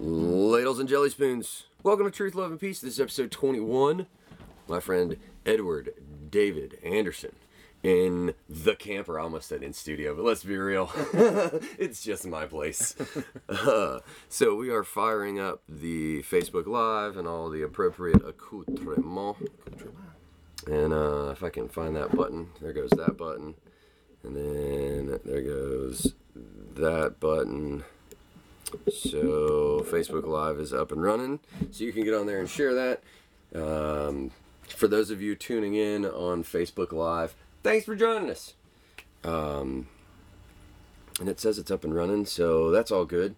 Ladles and jelly spoons. Welcome to Truth, Love, and Peace. This is episode 21. My friend Edward David Anderson in the camper. I almost said in studio, but let's be real. it's just my place. Uh, so we are firing up the Facebook Live and all the appropriate accoutrements. And uh, if I can find that button, there goes that button. And then there goes that button. So Facebook Live is up and running. So you can get on there and share that. Um, for those of you tuning in on Facebook Live, thanks for joining us. Um, and it says it's up and running, so that's all good.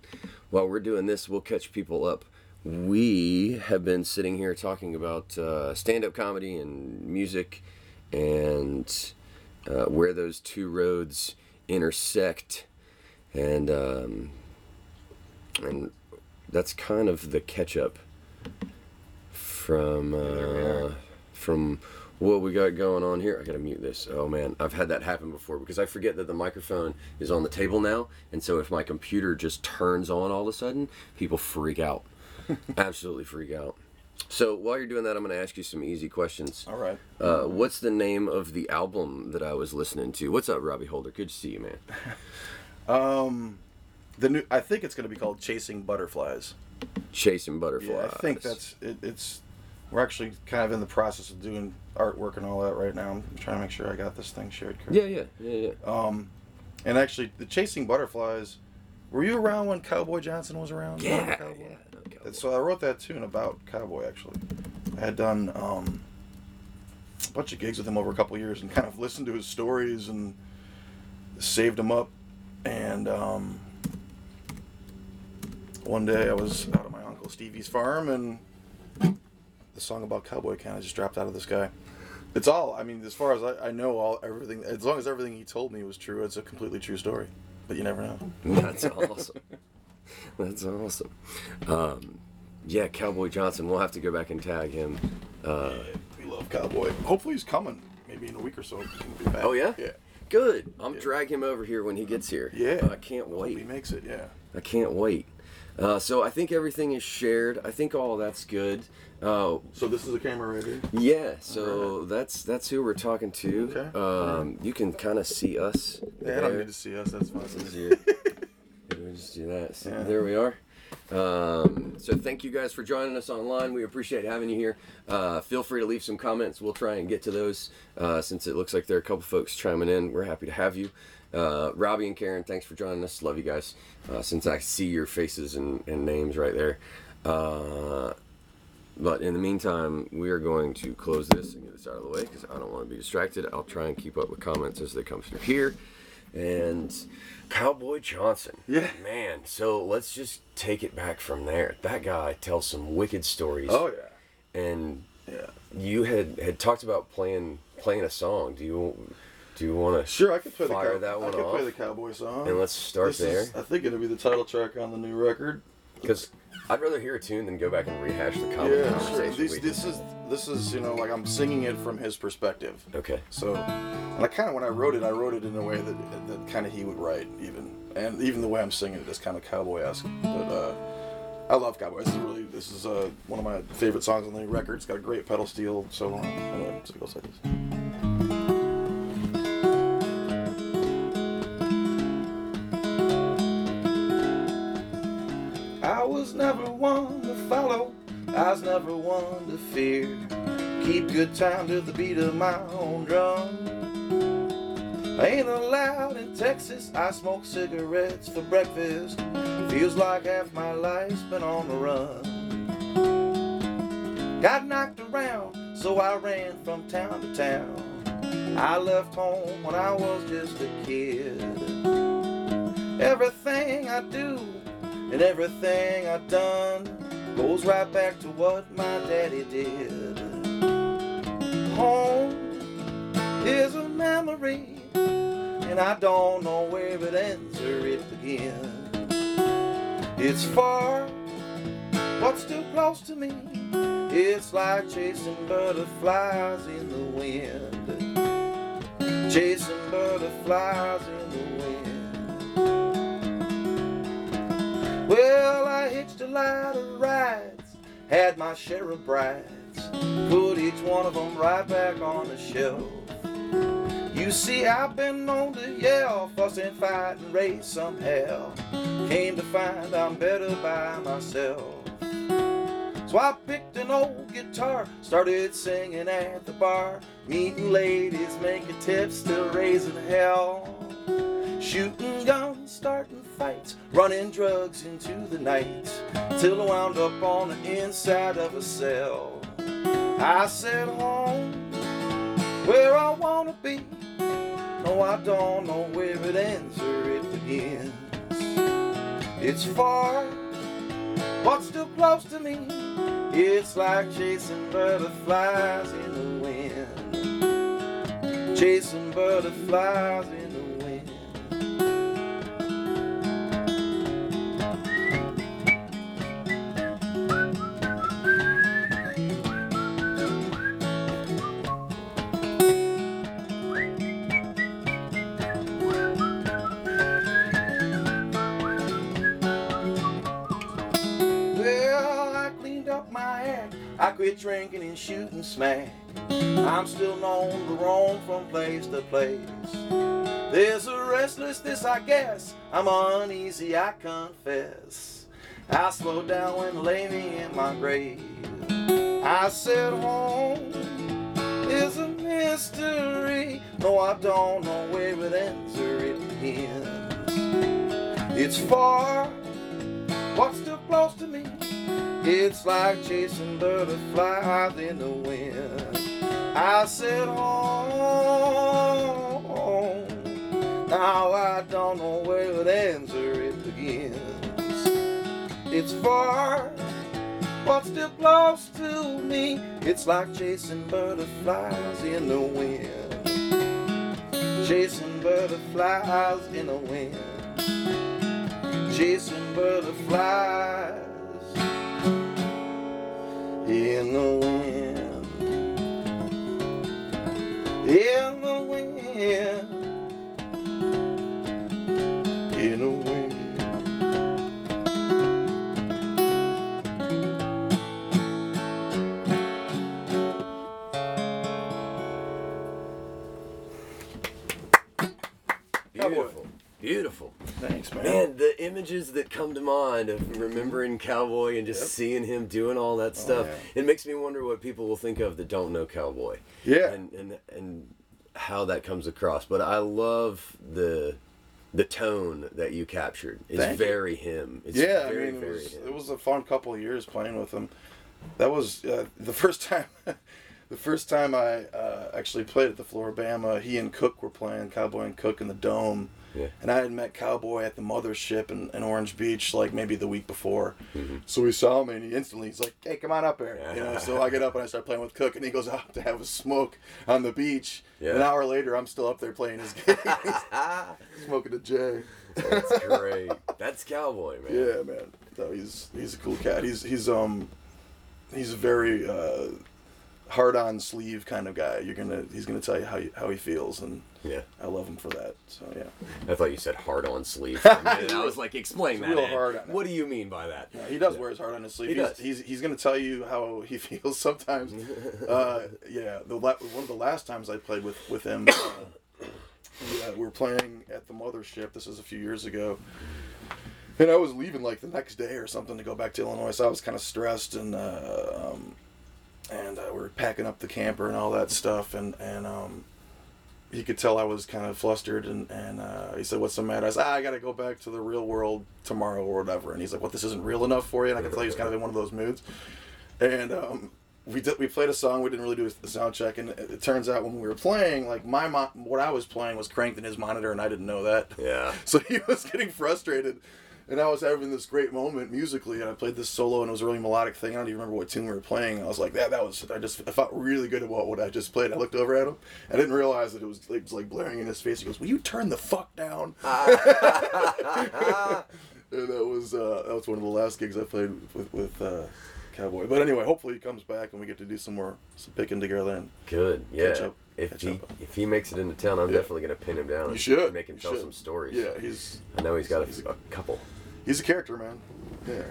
While we're doing this, we'll catch people up. We have been sitting here talking about uh, stand up comedy and music and uh, where those two roads intersect. And um, and that's kind of the catch up from uh, from what we got going on here. I gotta mute this. Oh man, I've had that happen before because I forget that the microphone is on the table now, and so if my computer just turns on all of a sudden, people freak out. Absolutely freak out. So while you're doing that, I'm going to ask you some easy questions. All right. Uh, what's the name of the album that I was listening to? What's up, Robbie Holder? Good to see you, man. Um, the new. I think it's going to be called Chasing Butterflies. Chasing Butterflies. Yeah, I think that's it, it's. We're actually kind of in the process of doing artwork and all that right now. I'm trying to make sure I got this thing shared. correct. Yeah, yeah, yeah, yeah. Um, and actually, the Chasing Butterflies. Were you around when Cowboy Johnson was around? Yeah, Cowboy? yeah. Cowboy. So I wrote that tune about Cowboy actually. I had done um, a bunch of gigs with him over a couple of years and kind of listened to his stories and saved him up. And um, one day I was out at my uncle Stevie's farm and the song about Cowboy kind of just dropped out of the sky. It's all. I mean, as far as I, I know, all everything. As long as everything he told me was true, it's a completely true story. But you never know. That's awesome. That's awesome. Um, yeah, Cowboy Johnson. We'll have to go back and tag him. Uh, We love Cowboy. Hopefully he's coming. Maybe in a week or so. He can be back. oh yeah. Yeah. Good. I'm drag him over here when he gets here. Yeah. I can't Hope he makes it. Yeah. I can't wait. Uh, so I think everything is shared. I think all that's good. Uh, So this is a camera right here. yeah. So that's that's who we're talking to. Okay. Um, you can kind of see us. Yeah, I don't need to see us. That's fine. Let me just do that. So Yeah. There we are. Um, so thank you guys for joining us online. We appreciate having you here. Uh, feel free to leave some comments. We'll try and get to those uh, since it looks like there are a couple folks chiming in. We're happy to have you. Uh, Robbie and Karen, thanks for joining us. Love you guys. Uh, since I see your faces and, and names right there. Uh, but in the meantime, we are going to close this and get this out of the way because I don't want to be distracted. I'll try and keep up with comments as they come through here. And Cowboy Johnson. Yeah. Man, so let's just take it back from there. That guy tells some wicked stories. Oh yeah. And Yeah. you had had talked about playing playing a song. Do you do you want to Sure, I could play fire the cow- that one I could off? play the cowboy song. And let's start This there. Is, I think it'll be the title track on the new record. Because I'd rather hear a tune than go back and rehash the comedy Yeah, sure. conversation. These, we- this is this is you know like I'm singing it from his perspective. okay. So, and I kind of when I wrote it, I wrote it in a way that that kind of he would write even, and even the way I'm singing it is kind of cowboy esque. But uh, I love cowboy. This is really this is uh, one of my favorite songs on the new record. It's got a great pedal steel solo. Anyway, so it goes like this. Was never one to fear. Keep good time to the beat of my own drum. I ain't allowed in Texas, I smoke cigarettes for breakfast. Feels like half my life's been on the run. Got knocked around, so I ran from town to town. I left home when I was just a kid. Everything I do and everything I've done goes right back to what my daddy did. Home is a memory, and I don't know where it ends or it begins. It's far, but still close to me. It's like chasing butterflies in the wind, chasing butterflies in the wind. Well, I hitched a lot of rides, had my share of brides, put each one of them right back on the shelf. You see, I've been known to yell, fuss and fight and raise some hell. Came to find I'm better by myself. So I picked an old guitar, started singing at the bar, meeting ladies, making tips, still raising hell. Shooting guns, starting fights, running drugs into the night, till I wound up on the inside of a cell. I said home, where I wanna be. No, I don't know where it ends or it begins. It's far, but still close to me. It's like chasing butterflies in the wind. Chasing butterflies drinking and shooting smack. I'm still known to roam from place to place. There's a restlessness, I guess. I'm uneasy, I confess. I slowed down they lay me in my grave. I said home is a mystery. No, I don't know where it ends or it begins. It's far What's still close to me? It's like chasing butterflies in the wind. I said home. Now I don't know where it answer it begins. It's far, but still close to me. It's like chasing butterflies in the wind. Chasing butterflies in the wind chasing butterflies in the wind. In the wind. In the wind. Beautiful. Beautiful. Thanks, man. Man, the images that come to mind of remembering Cowboy and just Yep. seeing him doing all that stuff, yeah. it makes me wonder what people will think of that don't know Cowboy. Yeah. And and and how that comes across. But I love the the tone that you captured. It's Thank you. very him. It's yeah, very, I mean, it very was, it was a fun couple of years playing with him. That was uh, the first time. the first time I uh, actually played at the Flora-Bama, he and Cook were playing Cowboy and Cook in the Dome. Yeah. And I had met Cowboy at the Mothership in, in Orange Beach, like maybe the week before. Mm-hmm. So we saw him, and he instantly he's like, "Hey, come on up here." You know. So I get up and I start playing with Cook, and he goes out to have a smoke on the beach. Yeah. An hour later, I'm still up there playing his game, smoking a J. That's great. That's Cowboy, man. Yeah, man. No, he's he's a cool cat. He's he's um he's a very uh, hard on sleeve kind of guy. You're gonna he's gonna tell you how you, how he feels, and Yeah. I love him for that. So yeah. I thought you said hard on sleeve for a. I was like, explain that. real Ed. hard on it. What do you mean by that? Yeah, he does wear his heart on his sleeve. He he's, does. He's, he's gonna tell you how he feels sometimes. uh, yeah, the la- one of the last times I played with with him, uh, yeah, we were playing at the mothership. This was a few years ago, and I was leaving like the next day or something to go back to Illinois. So I was kind of stressed and uh, um, and uh, we were packing up the camper and all that stuff, and and um, he could tell I was kind of flustered, and and uh, he said, "What's the matter?" I said, ah, "I got to go back to the real world tomorrow or whatever." And he's like, "What? This isn't real enough for you?" And I could tell he was kind of in one of those moods. And um, we did, we played a song. We didn't really do a sound check, and it, it turns out when we were playing, like my mo- what I was playing was cranked in his monitor, and I didn't know that. Yeah. So he was getting frustrated. And I was having this great moment musically, and I played this solo, and it was a really melodic thing. I don't even remember what tune we were playing. I was like, "That, that was." I just, I felt really good about what I just played. I looked over at him. I didn't realize that it was, it was like blaring in his face. He goes, "Will you turn the fuck down?" and that was, uh, that was one of the last gigs I played with, with uh, Cowboy. But anyway, hopefully he comes back and we get to do some more, some picking together. And Good. Yeah. Catch up. If Catch he up. if he makes it into town, I'm Yeah. definitely gonna pin him down. you and should make him you tell should. some stories. Yeah, he's I know he's got he's a, a couple. He's a character, man. Yeah.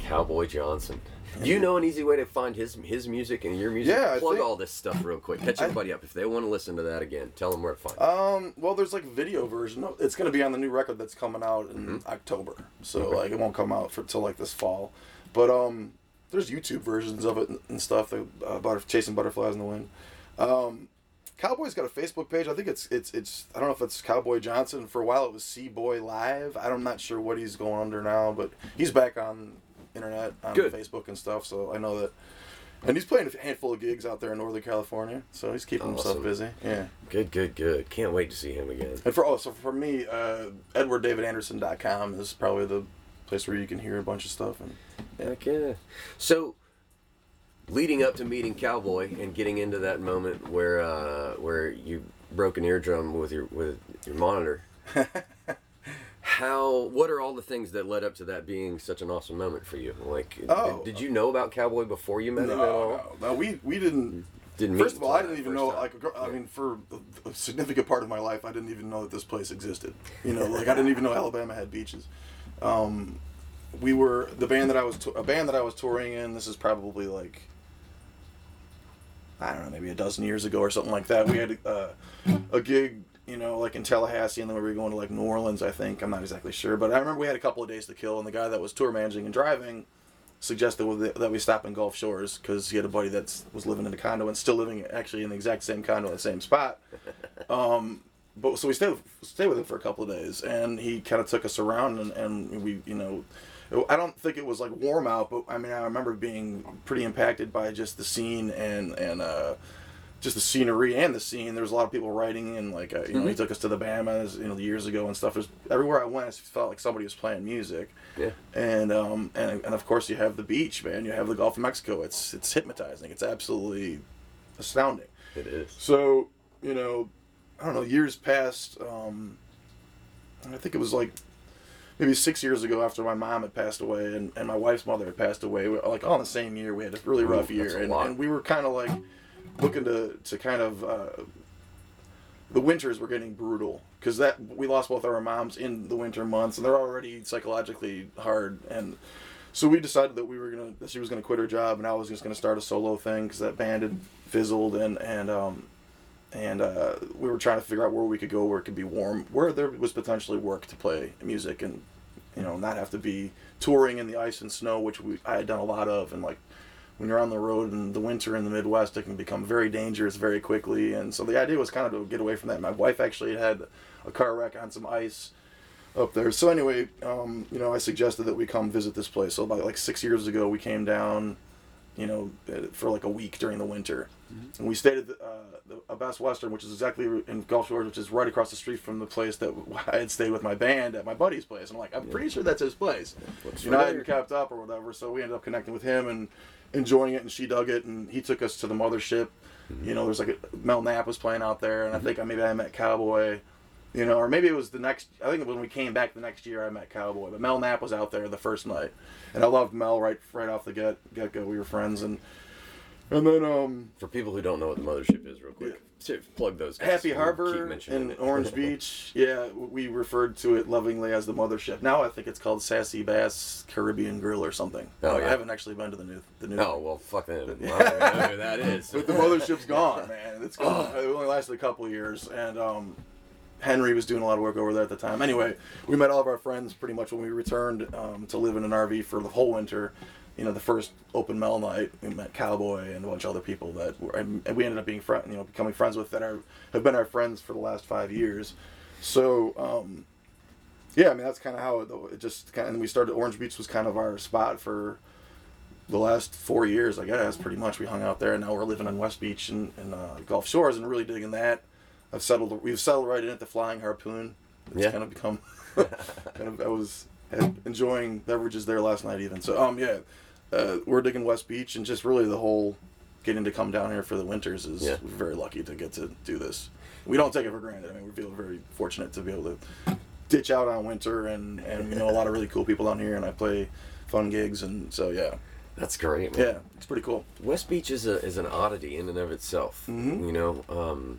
Cowboy Johnson. Do you know an easy way to find his his music and your music? Yeah, I Plug think- all this stuff real quick. Catch I- everybody up. If they want to listen to that again, tell them where to find. Um, well, there's like a video version. of It's gonna be on the new record that's coming out in October. So Mm-hmm. Okay. like it won't come out for till like this fall. But um, there's YouTube versions of it and, and stuff. The uh, butter, chasing butterflies in the wind. Um, Cowboy's got a Facebook page. I think it's it's it's. I don't know if it's Cowboy Johnson. For a while it was C Boy Live. I'm not sure what he's going under now, but he's back on internet on Good. Facebook and stuff. So I know that. And he's playing a handful of gigs out there in Northern California, so he's keeping himself busy. Yeah. Good, good, good. Can't wait to see him again. And for oh, so for me, uh, EdwardDavidAnderson.com is probably the place where you can hear a bunch of stuff. And Heck yeah. So, leading up to meeting Cowboy and getting into that moment where uh, where you broke an eardrum with your with your monitor. How? What are all the things that led up to that being such an awesome moment for you? Like, Oh. did, did you know about Cowboy before you met him at all? no, no, we we didn't. Didn't First of all, I didn't even know. time. Like, I mean, for a significant part of my life, I didn't even know that this place existed. You know, like I didn't even know Alabama had beaches. Um, we were the band that I was tou- a band that I was touring in. This is probably like I don't know, maybe a dozen years ago or something like that. We had uh, a gig, you know, like in Tallahassee, and then we were going to like New Orleans. I think I'm not exactly sure, but I remember we had a couple of days to kill, and the guy that was tour managing and driving suggested that we stop in Gulf Shores because he had a buddy that was living in a condo and still living actually in the exact same condo in the same spot. Um, but so we stayed stayed with him for a couple of days, and he kind of took us around, and, and we you know. I don't think it was like warm out, but I mean I remember being pretty impacted by just the scene and and uh, just the scenery and the scene. There was a lot of people writing, and like uh, you know he took us to the Bahamas, you know, years ago and stuff. There's, everywhere I went, I felt like somebody was playing music Yeah. and um and, and of course you have the beach man you have the gulf of mexico it's it's hypnotizing it's absolutely astounding It is. so you know i don't know years passed um i think it was like maybe six years ago after my mom had passed away and, and my wife's mother had passed away we- like all in the same year we had a really rough that's year. and, and we were kind of like looking to to kind of uh the winters were getting brutal because that we lost both our moms in the winter months and they're already psychologically hard. And so we decided that we were gonna that she was gonna quit her job and I was just gonna start a solo thing because that band had fizzled and and um and uh, we were trying to figure out where we could go where it could be warm where there was potentially work to play music and you know not have to be touring in the ice and snow which we I had done a lot of and like when you're on the road in the winter in the Midwest, it can become very dangerous very quickly. And so the idea was kind of to get away from that. My wife actually had a car wreck on some ice up there. So anyway, um, you know, I suggested that we come visit this place. So about like six years ago, we came down, you know, uh, for like a week during the winter, Mm-hmm. and we stayed at the, uh, the a Best Western, which is exactly in Gulf Shores, which is right across the street from the place that I had stayed with my band at my buddy's place. And I'm like, I'm pretty sure that's his place. What's You know, I hadn't kept up or whatever, so we ended up connecting with him and enjoying it, and she dug it, and he took us to the mothership. Mm-hmm. You know, there's like a, Mel Knapp was playing out there, and I mm-hmm. think I maybe I met Cowboy. You know, or maybe it was the next. I think when we came back the next year, I met Cowboy, but Mel Knapp was out there the first night, and I loved Mel right right off the get get go. We were friends, and and then um, For people who don't know what the mothership is, real quick, plug those. Guys. Happy We'll Harbor and it. Orange Beach. Yeah, we referred to it lovingly as the mothership. Now I think it's called Sassy Bass Caribbean Grill or something. Oh, yeah. I haven't actually been to the new the new. Oh well, fuck them. I don't even know who that is. But the mothership's gone, man. It's gone. It only lasted a couple of years, and um, Henry was doing a lot of work over there at the time. Anyway, we met all of our friends pretty much when we returned um, to live in an RV for the whole winter. You know, the first open Mel night, we met Cowboy and a bunch of other people that were, and we ended up being friend, you know, becoming friends with that are have been our friends for the last five years. So, um, yeah, I mean that's kind of how it, it just kind. of, And we started. Orange Beach was kind of our spot for the last four years, I guess, pretty much. We hung out there, and now we're living on West Beach and, and uh, Gulf Shores, and really digging that. I've settled. We've settled right in at the Flying Harpoon. It's Yeah. kind of become. kind of, I was enjoying beverages there last night, even. So, um, yeah, uh, we're digging West Beach, and just really the whole getting to come down here for the winters is Yeah. we're very lucky to get to do this. We don't take it for granted. I mean, we feel very fortunate to be able to ditch out on winter, and and you know a lot of really cool people down here, and I play fun gigs, and so yeah, That's great, man. yeah, it's pretty cool. West Beach is a is an oddity in and of itself. Mhm. You know, um,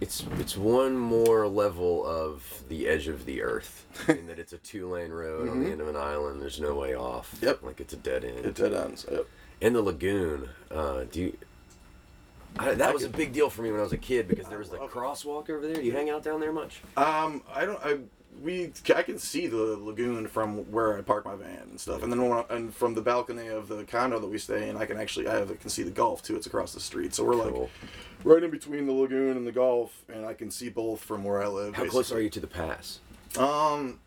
it's it's one more level of the edge of the earth in that it's a two lane road on the end of an island. There's no way off. Mm-hmm. Yep. like it's a dead end. It dead ends. Yep. and the lagoon. Uh, do you? I, that was a big deal for me when I was a kid because there was the crosswalk over there. Do you hang out down there much? Um, I don't. I we I can see the lagoon from where I park my van and stuff, and then I, and from the balcony of the condo that we stay in, I can actually I have, can see the Gulf too. It's across the street, so we're Cool. like right in between the lagoon and the Gulf, and I can see both from where I live. How close are you to the pass? Um,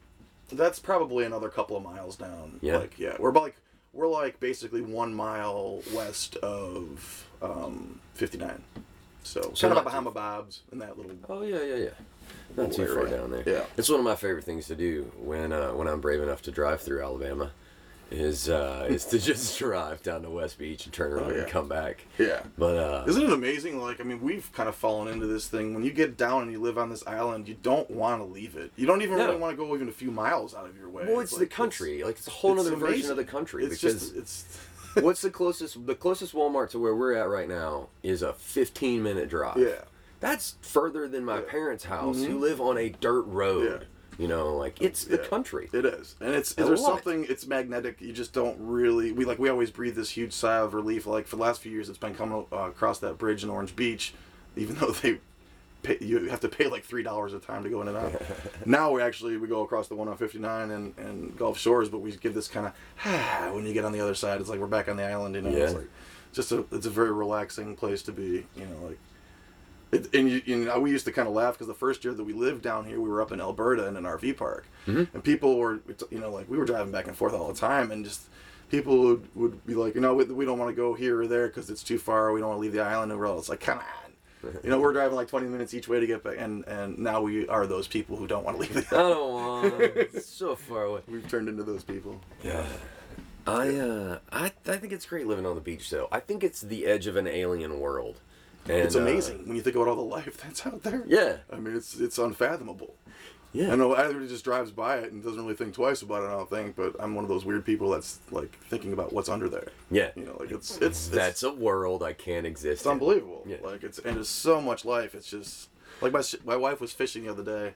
that's probably another couple of miles down. Yeah. Like yeah, we're about like we're like basically one mile west of um 59. So, So kind of too- Bahama Bobs in that little Oh yeah, yeah, yeah. Not too far down there. Yeah. it's one of my favorite things to do when uh, when I'm brave enough to drive through Alabama. Is uh, is to just drive down to West Beach and turn around Oh, yeah. and come back. Yeah. But uh, Isn't it amazing? Like, I mean, we've kind of fallen into this thing. When you get down and you live on this island, you don't want to leave it. You don't even No. really want to go even a few miles out of your way. well, it's the like, country. like it's a whole it's other version of the country It's because just, it's, what's the closest the closest Walmart to where we're at right now is a 15 minute drive. yeah. That's further than my Yeah. Mm-hmm. parents' house who live on a dirt road. Yeah. You know, like it's the Yeah. country. It is, and it's I there's love it. something. It's magnetic. You just don't really. We like we always breathe this huge sigh of relief. Like for the last few years, it's been coming uh, across that bridge in Orange Beach, even though they. Pay, you have to pay like three dollars a time to go in and out. now we actually we go across the one on fifty nine and, and Gulf Shores, but we give this kind of when you get on the other side, it's like we're back on the island. You know, it's like just a it's a very relaxing place to be. You know, like it, and you, you know, we used to kind of laugh because the first year that we lived down here, we were up in Alberta in an RV park, mm-hmm. and people were, you know, like we were driving back and forth all the time, and just people would, would be like, you know, we, we don't want to go here or there because it's too far. We don't want to leave the island, and we're all, it's like, come on, you know, we're driving like 20 minutes each way to get back, and and now we are those people who don't want to leave the I don't want. It's so far away. We've turned into those people. Yeah. I uh I I think it's great living on the beach though. I think it's the edge of an alien world. And, It's uh, amazing when you think about all the life that's out there. yeah. I mean, it's it's unfathomable. Yeah. I know everybody just drives by it and doesn't really think twice about it. I don't think, but I'm one of those weird people that's like thinking about what's under there. Yeah. You know, like it's it's That's a world I can't exist it's in. unbelievable. Yeah. Like it's and there's so much life. It's just like my my wife was fishing the other day,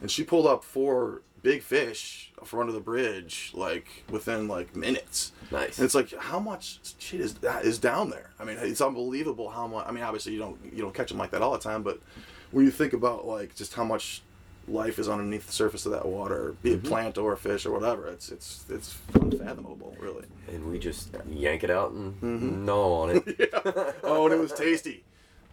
and she pulled up four big fish from under the bridge like within like minutes. Nice. And it's like how much shit is that is down there. I mean, it's unbelievable how much. I mean, obviously you don't you don't catch them like that all the time, but when you think about like just how much life is underneath the surface of that water, be Mm-hmm. it plant or fish or whatever, it's it's it's unfathomable, really. and we just yank it out and Mm-hmm. gnaw on it. Oh, and it was tasty.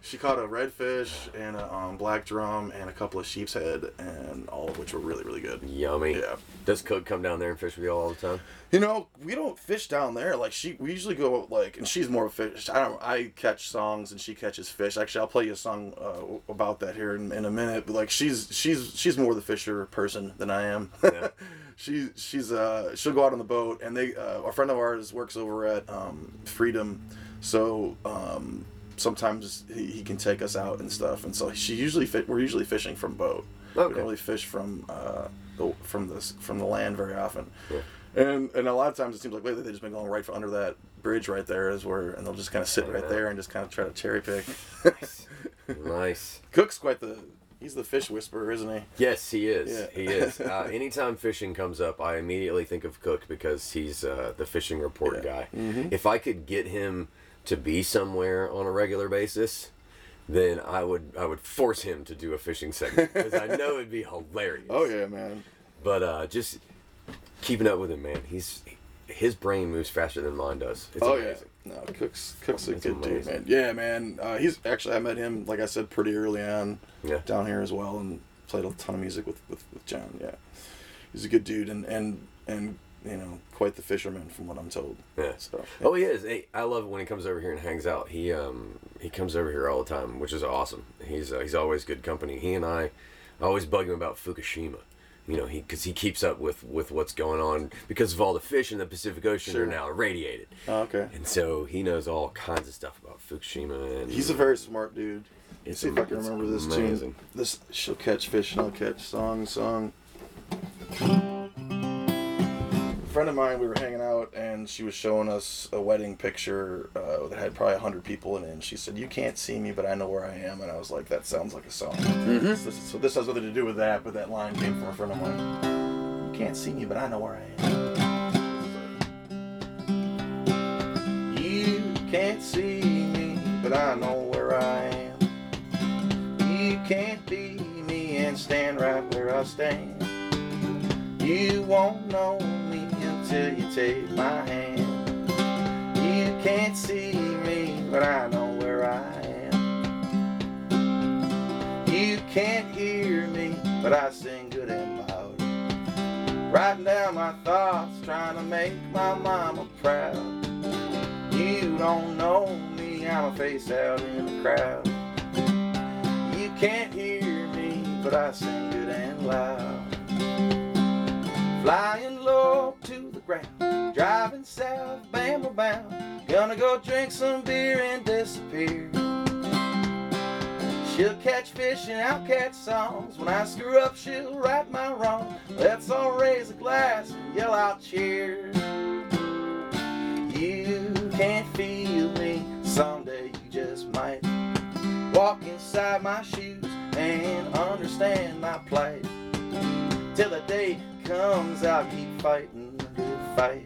She caught a redfish and a um, black drum and a couple of sheep's head, and all of which were really, really good. Yummy. Yeah. Does Cook come down there and fish with you all the time? You know, we don't fish down there. Like she, we usually go like, and she's more of a fish. I don't. I catch songs and she catches fish. Actually, I'll play you a song uh, about that here in, in a minute. But like, she's she's she's more the fisher person than I am. Yeah. she she's uh she'll go out on the boat and they uh, a friend of ours works over at um, Freedom, so um sometimes he, he can take us out and stuff. And so she usually fit. We're usually fishing from boat. We Okay. don't really fish from uh the, from the from the land very often. Yeah. And and a lot of times it seems like lately they've just been going right for under that bridge right there is where and they'll just kind of sit right Yeah. there and just kind of try to cherry pick. nice. Cook's quite the he's the fish whisperer, isn't he? Yes, he is. Yeah. He is. Uh, anytime fishing comes up, I immediately think of Cook because he's uh, the fishing report Yeah. guy. If I could get him to be somewhere on a regular basis, then I would I would force him to do a fishing segment because I know it'd be hilarious. Oh yeah, man. But uh, just keeping up with him, man. He's his brain moves faster than mine does. It's oh amazing. yeah. No, Cook's Cook's a It's good dude, man. Yeah, man. Uh, he's actually I met him like I said pretty early on Yeah. down here as well and played a ton of music with, with, with John. Yeah, he's a good dude and and and you know quite the fisherman from what I'm told. Yeah. So Oh, he is. Hey, I love when he comes over here and hangs out. He um he comes over here all the time, which is awesome. He's uh, he's always good company. He and I, I always bug him about Fukushima. You know, he because he keeps up with with what's going on because of all the fish in the Pacific Ocean Sure. are now irradiated, oh, okay. and so he knows all kinds of stuff about Fukushima. And He's a very smart dude. Let's see if I can remember this amazing. tune. This she'll catch fish and I'll catch song song. Friend of mine, we were hanging out, and she was showing us a wedding picture uh, that had probably hundred people in it. And she said, "You can't see me, but I know where I am." And I was like, "That sounds like a song." Mm-hmm. So, this, so this has nothing to do with that, but that line came from a friend of mine. You can't see me, but I know where I am. You can't see me, but I know where I am. You can't be me and stand right where I stand. You won't know me until you take my hand. You can't see me, but I know where I am. You can't hear me, but I sing good and loud. Writing down my thoughts, trying to make my mama proud. You don't know me, I'm a face out in the crowd. You can't hear me, but I sing good and loud. Flying low to the ground, driving south, Bama bound. Gonna go drink some beer and disappear. She'll catch fish and I'll catch songs. When I screw up, she'll right my wrong. Let's all raise a glass and yell out cheers. You can't feel me, someday you just might. Walk inside my shoes and understand my plight. Till the day comes, I'll keep fighting fight.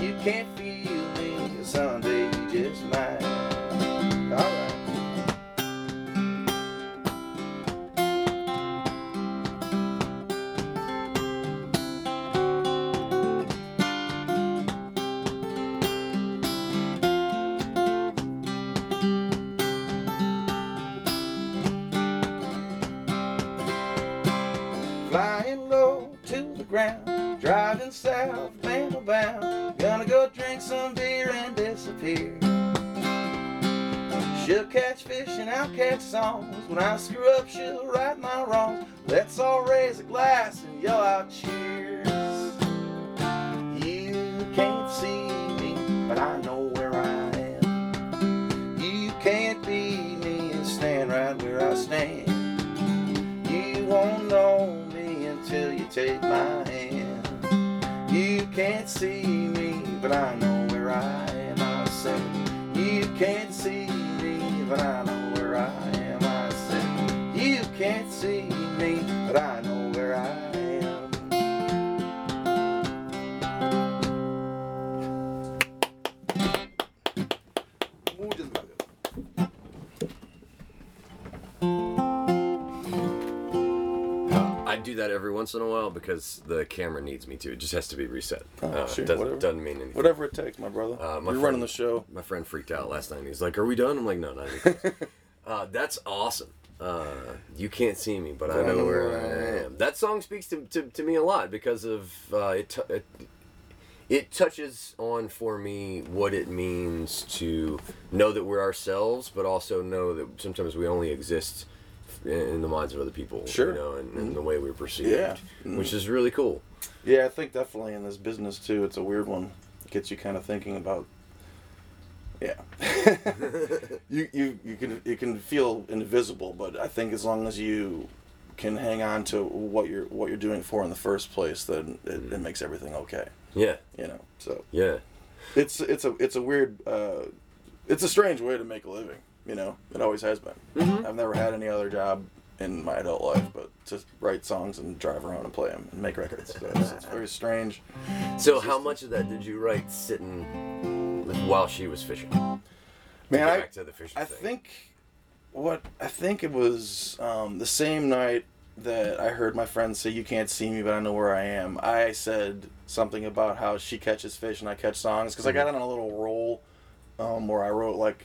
You can't feel me, someday you just might. She'll fish and I'll catch songs. When I screw up, she'll right my wrongs. Let's all raise a glass and yell out cheers. You can't see me, but I know where I am. You can't be me and stand right where I stand. You won't know me until you take my hand. You can't see me, but I know where I am. I say, you can't see but I know where I am. I say, you can't see me, but I do that every once in a while because the camera needs me to. It just has to be reset. Oh, uh, sure, doesn't, whatever. doesn't mean anything. Whatever it takes, my brother. Uh, my You're friend- running the show. My friend freaked out last night. He's like, "Are we done?" I'm like, "No, not even." uh, that's awesome. Uh, you can't see me, but I know where I am. That song speaks to, to, to me a lot because of uh, it, t- it. It touches on for me what it means to know that we're ourselves, but also know that sometimes we only exist in, the minds of other people. Sure. You know, and, and mm-hmm. the way we're perceived, Yeah. Mm-hmm. which is really cool. Yeah, I think definitely in this business too, it's a weird one. It gets you kind of thinking about. Yeah, you you you can you can feel invisible, but I think as long as you can hang on to what you're what you're doing for in the first place, then it, it mm-hmm. makes everything okay. Yeah, You know, so yeah. it's it's a it's a weird uh, it's a strange way to make a living. You know, it always has been. Mm-hmm. I've never had any other job in my adult life, but to write songs and drive around and play them and make records. So it's, it's very strange. So, how much of that did you write sitting while she was fishing? Man, I, back to the fishing I think what I think it was um, the same night that I heard my friend say, "You can't see me, but I know where I am." I said something about how she catches fish and I catch songs because I got on a little roll um, where I wrote like,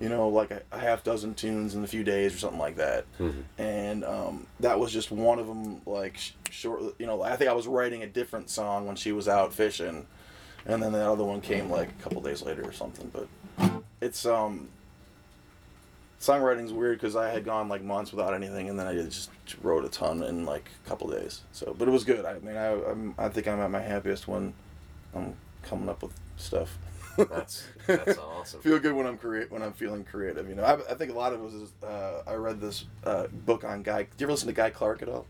you know, like a, a half dozen tunes in a few days or something like that, and um, that was just one of them. Like sh- short, you know, I think I was writing a different song when she was out fishing, and then that other one came like a couple days later or something. But it's um songwriting's weird because I had gone like months without anything, and then I just wrote a ton in like a couple days. So, but it was good. I mean, I I'm, I think I'm at my happiest when I'm coming up with stuff. That's that's awesome. Feel good when I'm create when I'm feeling creative. You know, I, I think a lot of it was uh, I read this uh, book on Guy. Do you ever listen to Guy Clark at all?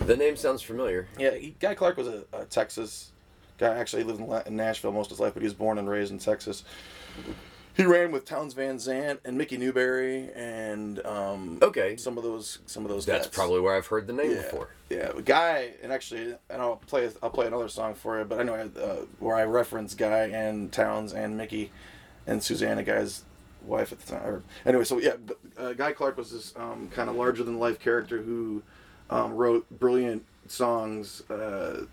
The name sounds familiar. Yeah, he, Guy Clark was a, a Texas Guy actually lived in, La- in Nashville most of his life, but he was born and raised in Texas. He ran with Townes Van Zandt and Mickey Newbury and um, Okay. some of those some of those. That's guys. probably where I've heard the name yeah, before. Yeah, Guy, and actually, and I'll play I'll play another song for you, but I know uh, where I reference Guy and Townes and Mickey and Susanna, Guy's wife at the time. Or, anyway, so yeah, but, uh, Guy Clark was this um, kind of larger than life character who um, wrote brilliant songs. Uh,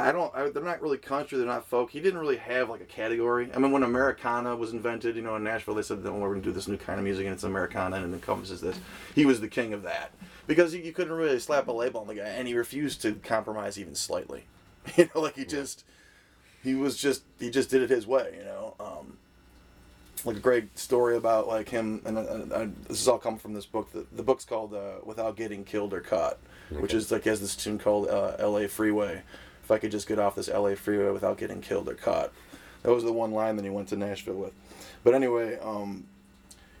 I don't. I, they're not really country. They're not folk. He didn't really have like a category. I mean, when Americana was invented, you know, in Nashville, they said, "Oh, we're going to do this new kind of music, and it's Americana, and it encompasses this." He was the king of that because you, you couldn't really slap a label on the guy, and he refused to compromise even slightly. You know, like he just, he was just, he just did it his way. You know, um, like a great story about like him, and, and, and this is all come from this book. The, the book's called uh, "Without Getting Killed or Caught," which is like has this tune called uh, "L.A. Freeway." If I could just get off this LA freeway without getting killed or caught. That was the one line that he went to Nashville with. But anyway, um,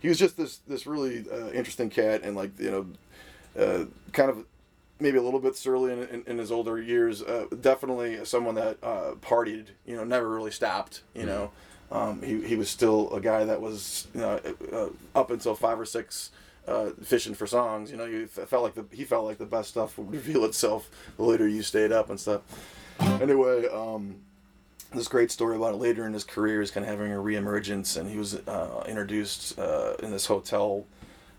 he was just this this really uh, interesting cat, and like you know, uh, kind of maybe a little bit surly in, in, in his older years. Uh, definitely someone that uh, partied. You know, never really stopped. You know, um, he he was still a guy that was you know uh, up until five or six. Uh, fishing for songs, you know, you felt like the he felt like the best stuff would reveal itself the later you stayed up and stuff. Anyway, um, this great story about it later in his career is kind of having a reemergence, and he was uh, introduced uh, in this hotel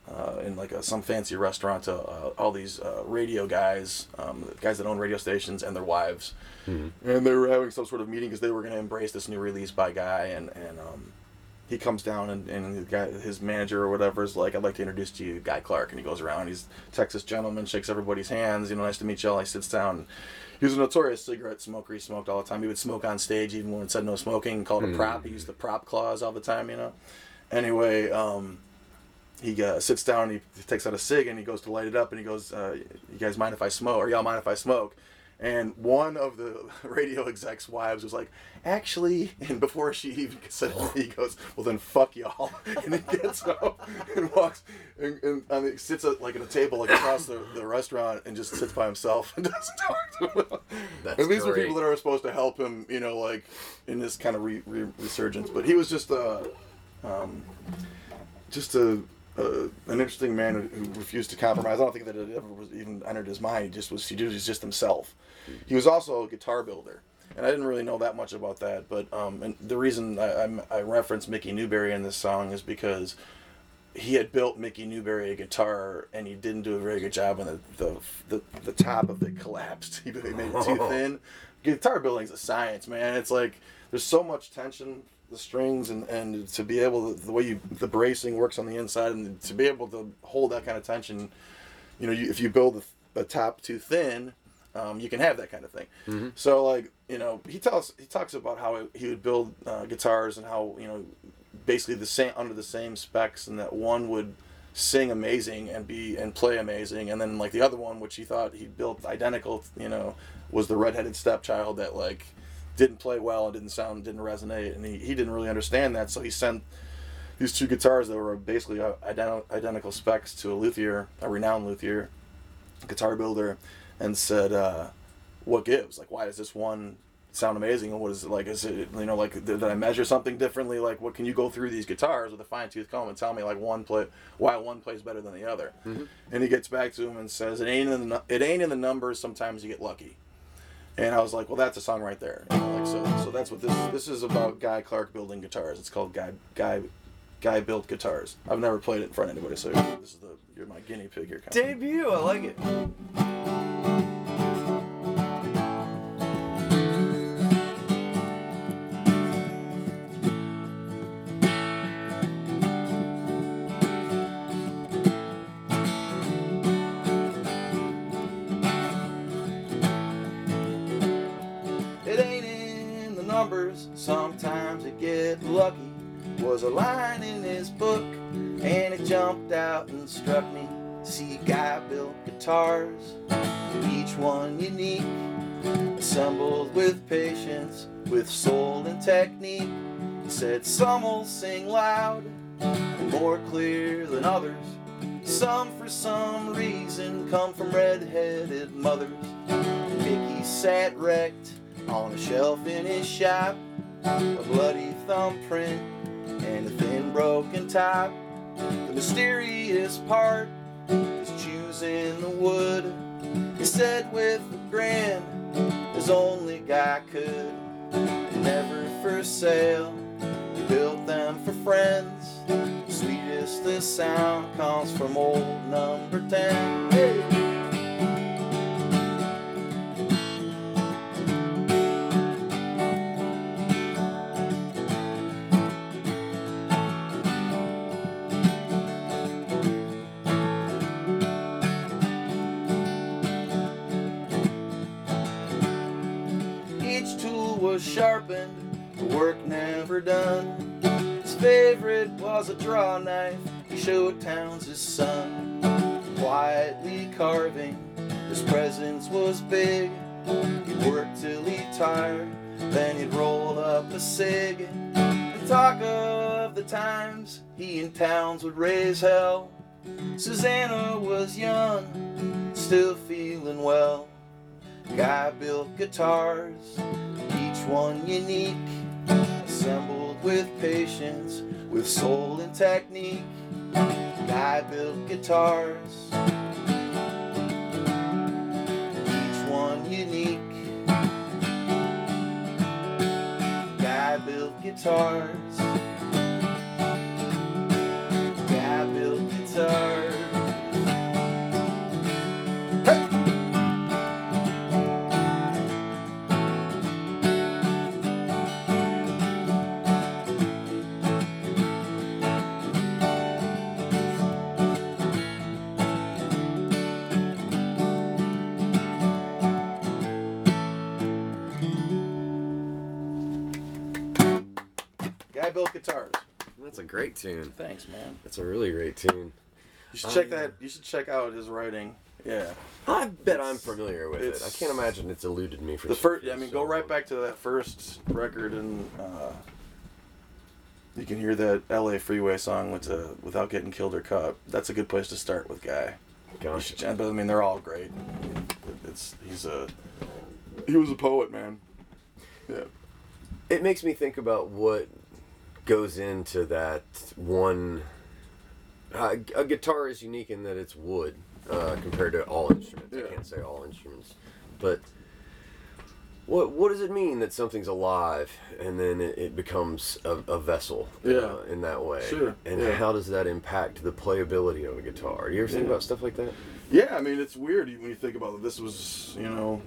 uh, in like a, some fancy restaurant to uh, all these uh, radio guys, um, guys that own radio stations, and their wives, and they were having some sort of meeting because they were going to embrace this new release by Guy, and and um, he comes down and, and the guy, his manager or whatever is like, I'd like to introduce to you Guy Clark, and he goes around, he's a Texas gentleman, shakes everybody's hands, you know, nice to meet you. all. He sits down. He was a notorious cigarette smoker. He smoked all the time. He would smoke on stage, even when it said no smoking. Called it a prop. He used the prop clause all the time, you know. Anyway, um, he uh, sits down. He takes out a cig and he goes to light it up. And he goes, uh, "You guys mind if I smoke? Or y'all mind if I smoke?" And one of the radio execs' wives was like, "Actually," and before she even said it, he goes, "Well then, fuck y'all." And he gets up and walks and, and, sits at, like at a table like across the, the restaurant and just sits by himself and doesn't talk to him. That's and these are people that are supposed to help him, you know, like in this kind of re- re- resurgence. But he was just a, um, just a, a an interesting man who, who refused to compromise. I don't think that it ever was even entered his mind. He just was. He was just himself. He was also a guitar builder, and I didn't really know that much about that. But um, and the reason I, I'm, I reference Mickey Newbury in this song is because he had built Mickey Newbury a guitar, and he didn't do a very good job, and the the, the, the top of it collapsed. He made it too thin. Guitar building's a science, man. It's like there's so much tension, the strings, and, and to be able to, the way you the bracing works on the inside, and to be able to hold that kind of tension, you know, you, if you build a, a top too thin, um, you can have that kind of thing. So like you know, he tells he talks about how he would build uh, guitars and how you know basically the same under the same specs, and that one would sing amazing and be and play amazing, and then like the other one, which he thought he built identical, you know, was the redheaded stepchild that like didn't play well and didn't sound didn't resonate, and he, he didn't really understand that, so he sent these two guitars that were basically uh, ident- identical specs to a luthier, a renowned luthier, guitar builder, and said, uh, "What gives? Like, why does this one sound amazing? And what is it like? Is it you know like did, did I measure something differently? Like, what can you go through these guitars with a fine tooth comb and tell me like one play why one plays better than the other?" And he gets back to him and says, "It ain't in the it ain't in the numbers. Sometimes you get lucky." And I was like, "Well, that's a song right there." You know, like so, so that's what this this is about. Guy Clark building guitars. It's called Guy Guy Guy built guitars. I've never played it in front of anybody, so this is the you're my guinea pig here. Debut. I like. It guitars, each one unique, assembled with patience, with soul and technique. He said some will sing loud and more clear than others. Some, for some reason, come from red-headed mothers. Mickey sat wrecked On a shelf in his shop, a bloody thumbprint and a thin broken top. The mysterious part is choosing the wood. He said with a grin, as only guy could. Never for sale, he built them for friends. Sweetest the sound comes from old number 10. Hey! Done. His favorite was a draw knife, he showed Townes his son. Quietly carving, his presence was big. He'd work till he tired, then he'd roll up a cig. And talk of the times he and Townes would raise hell. Susanna was young, still feeling well. Guy built guitars, each one unique, assembled with patience, with soul and technique. Guy built guitars, each one unique. Guy built guitars. Guy built guitars. Guy built guitars. That's a great tune. Thanks, man. That's a really great tune. You should check Um, that. You should check out his writing. Yeah. I bet I'm familiar with it. I can't imagine it's eluded me for The first. I mean, so go right long. back to that first record, and uh, you can hear that L.A. Freeway song with uh, "Without Getting Killed or Cut." That's a good place to start with Guy. Gosh. should, but I mean, they're all great. It's he's a he was a poet, man. Yeah. It makes me think about what goes into that one. Uh, a guitar is unique in that it's wood uh, compared to all instruments. Yeah. I can't say all instruments, but what what does it mean that something's alive and then it, it becomes a, a vessel? Yeah. Uh, in that way. Sure, And yeah. how does that impact the playability of a guitar? Do you ever think Yeah. about stuff like that? Yeah, I mean it's weird when you think about it. This was, you know,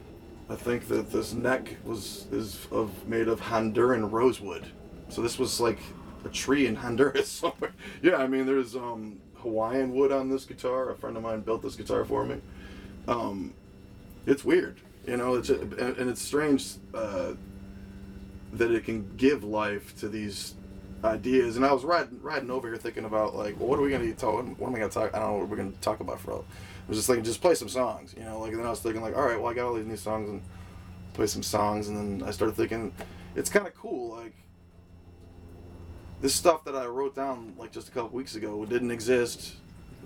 I think that this neck was is of made of Honduran rosewood. So this was like a tree in Honduras somewhere. Yeah, I mean there's um, Hawaiian wood on this guitar. A friend of mine built this guitar for me. Um, it's weird, you know. It's and, and it's strange uh, that it can give life to these ideas. And I was riding riding over here thinking about like, well, what are we gonna talk? What am I gonna talk? I don't know what we're gonna talk about for. I was just thinking, just play some songs, you know. Like, and then I was thinking, like, all right, well, I got all these new songs and play some songs, and then I started thinking, it's kind of cool, like. This stuff that I wrote down like just a couple weeks ago didn't exist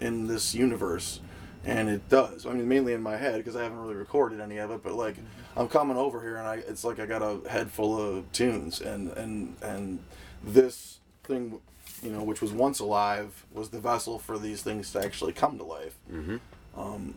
in this universe, and it does. I mean, mainly in my head because I haven't really recorded any of it. But like, I'm coming over here and I, it's like I got a head full of tunes, and and and this thing, you know, which was once alive, was the vessel for these things to actually come to life. Mm-hmm. Um,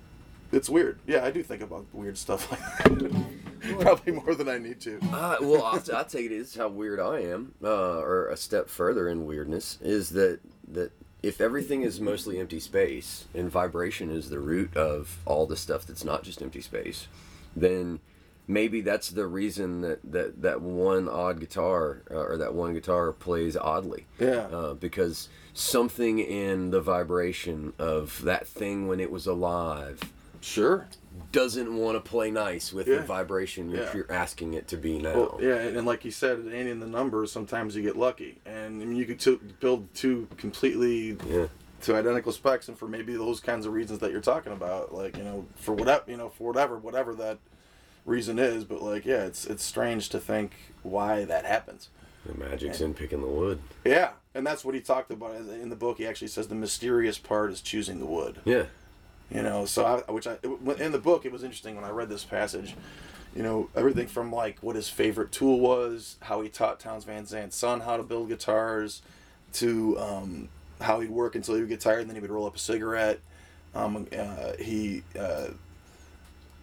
it's weird. Yeah, I do think about weird stuff like that. Probably more than I need to. Uh, well, I'll, I'll take it. This how weird I am, uh, or a step further in weirdness is that that if everything is mostly empty space and vibration is the root of all the stuff that's not just empty space, then maybe that's the reason that that, that one odd guitar uh, or that one guitar plays oddly. Yeah. Uh, because something in the vibration of that thing when it was alive Sure. doesn't want to play nice with Yeah. the vibration Yeah. you're asking it to be now. Well, yeah, and like you said, it ain't in the numbers. Sometimes you get lucky, and I mean, you could two, build two completely Yeah. to identical specs, and for maybe those kinds of reasons that you're talking about, like you know, for whatever you know, for whatever whatever that reason is. But like, yeah, it's it's strange to think why that happens. The magic's in picking the wood. Yeah, and that's what he talked about in the book. He actually says the mysterious part is choosing the wood. Yeah. You know so I, which i in the book it was interesting when i read this passage you know everything from like what his favorite tool was, how he taught Townes Van Zandt's son how to build guitars, to um, how he'd work until he would get tired, and then he would roll up a cigarette. Um, uh, he uh,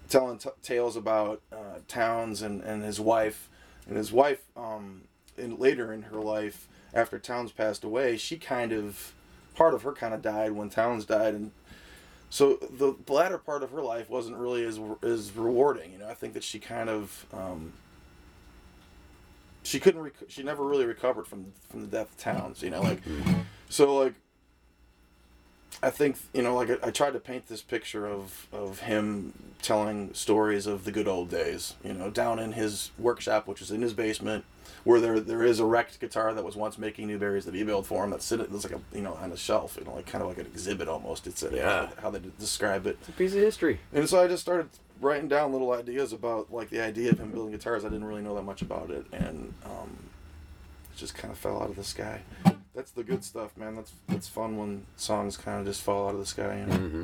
telling t- tales about uh, Townes and, and his wife, and his wife um, in later in her life after Townes passed away, she kind of part of her kind of died when Townes died, and so the latter part of her life wasn't really as as rewarding. You know, I think that she kind of um, she couldn't rec- she never really recovered from from the death of Townes. You know, like so like I think you know, like I, I, tried to paint this picture of of him telling stories of the good old days. You know, down in his workshop, which is in his basement, where there there is a wrecked guitar that was once Mickey Newbury's that he built for him. That's sitting, it's like a you know on a shelf, you know, like kind of like an exhibit almost. It's a, yeah. how they describe it. It's a piece of history. And so I just started writing down little ideas about like the idea of him building guitars. I didn't really know that much about it, and um, it just kind of fell out of the sky that's the good stuff, man. That's that's fun when songs kind of just fall out of the sky. You know? mm-hmm.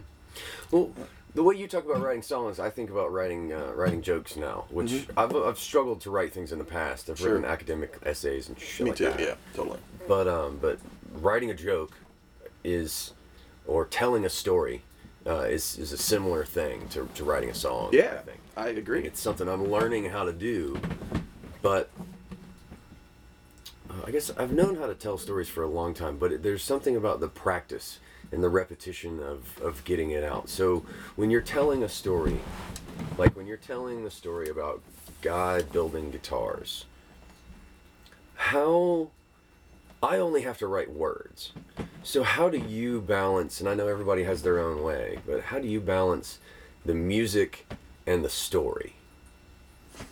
Well, the way you talk about writing songs, I think about writing uh, writing jokes now, which mm-hmm. I've, I've struggled to write things in the past. I've sure. written academic essays and shit Me like too. That. Yeah, totally. But um, but writing a joke is, or telling a story, uh, is is a similar thing to, to writing a song. Yeah, I think I agree. it's something I'm learning how to do, but I guess I've known how to tell stories for a long time, but there's something about the practice and the repetition of, of getting it out. So when you're telling a story, like when you're telling the story about God building guitars, how I only have to write words. So how do you balance, and I know everybody has their own way, but how do you balance the music and the story?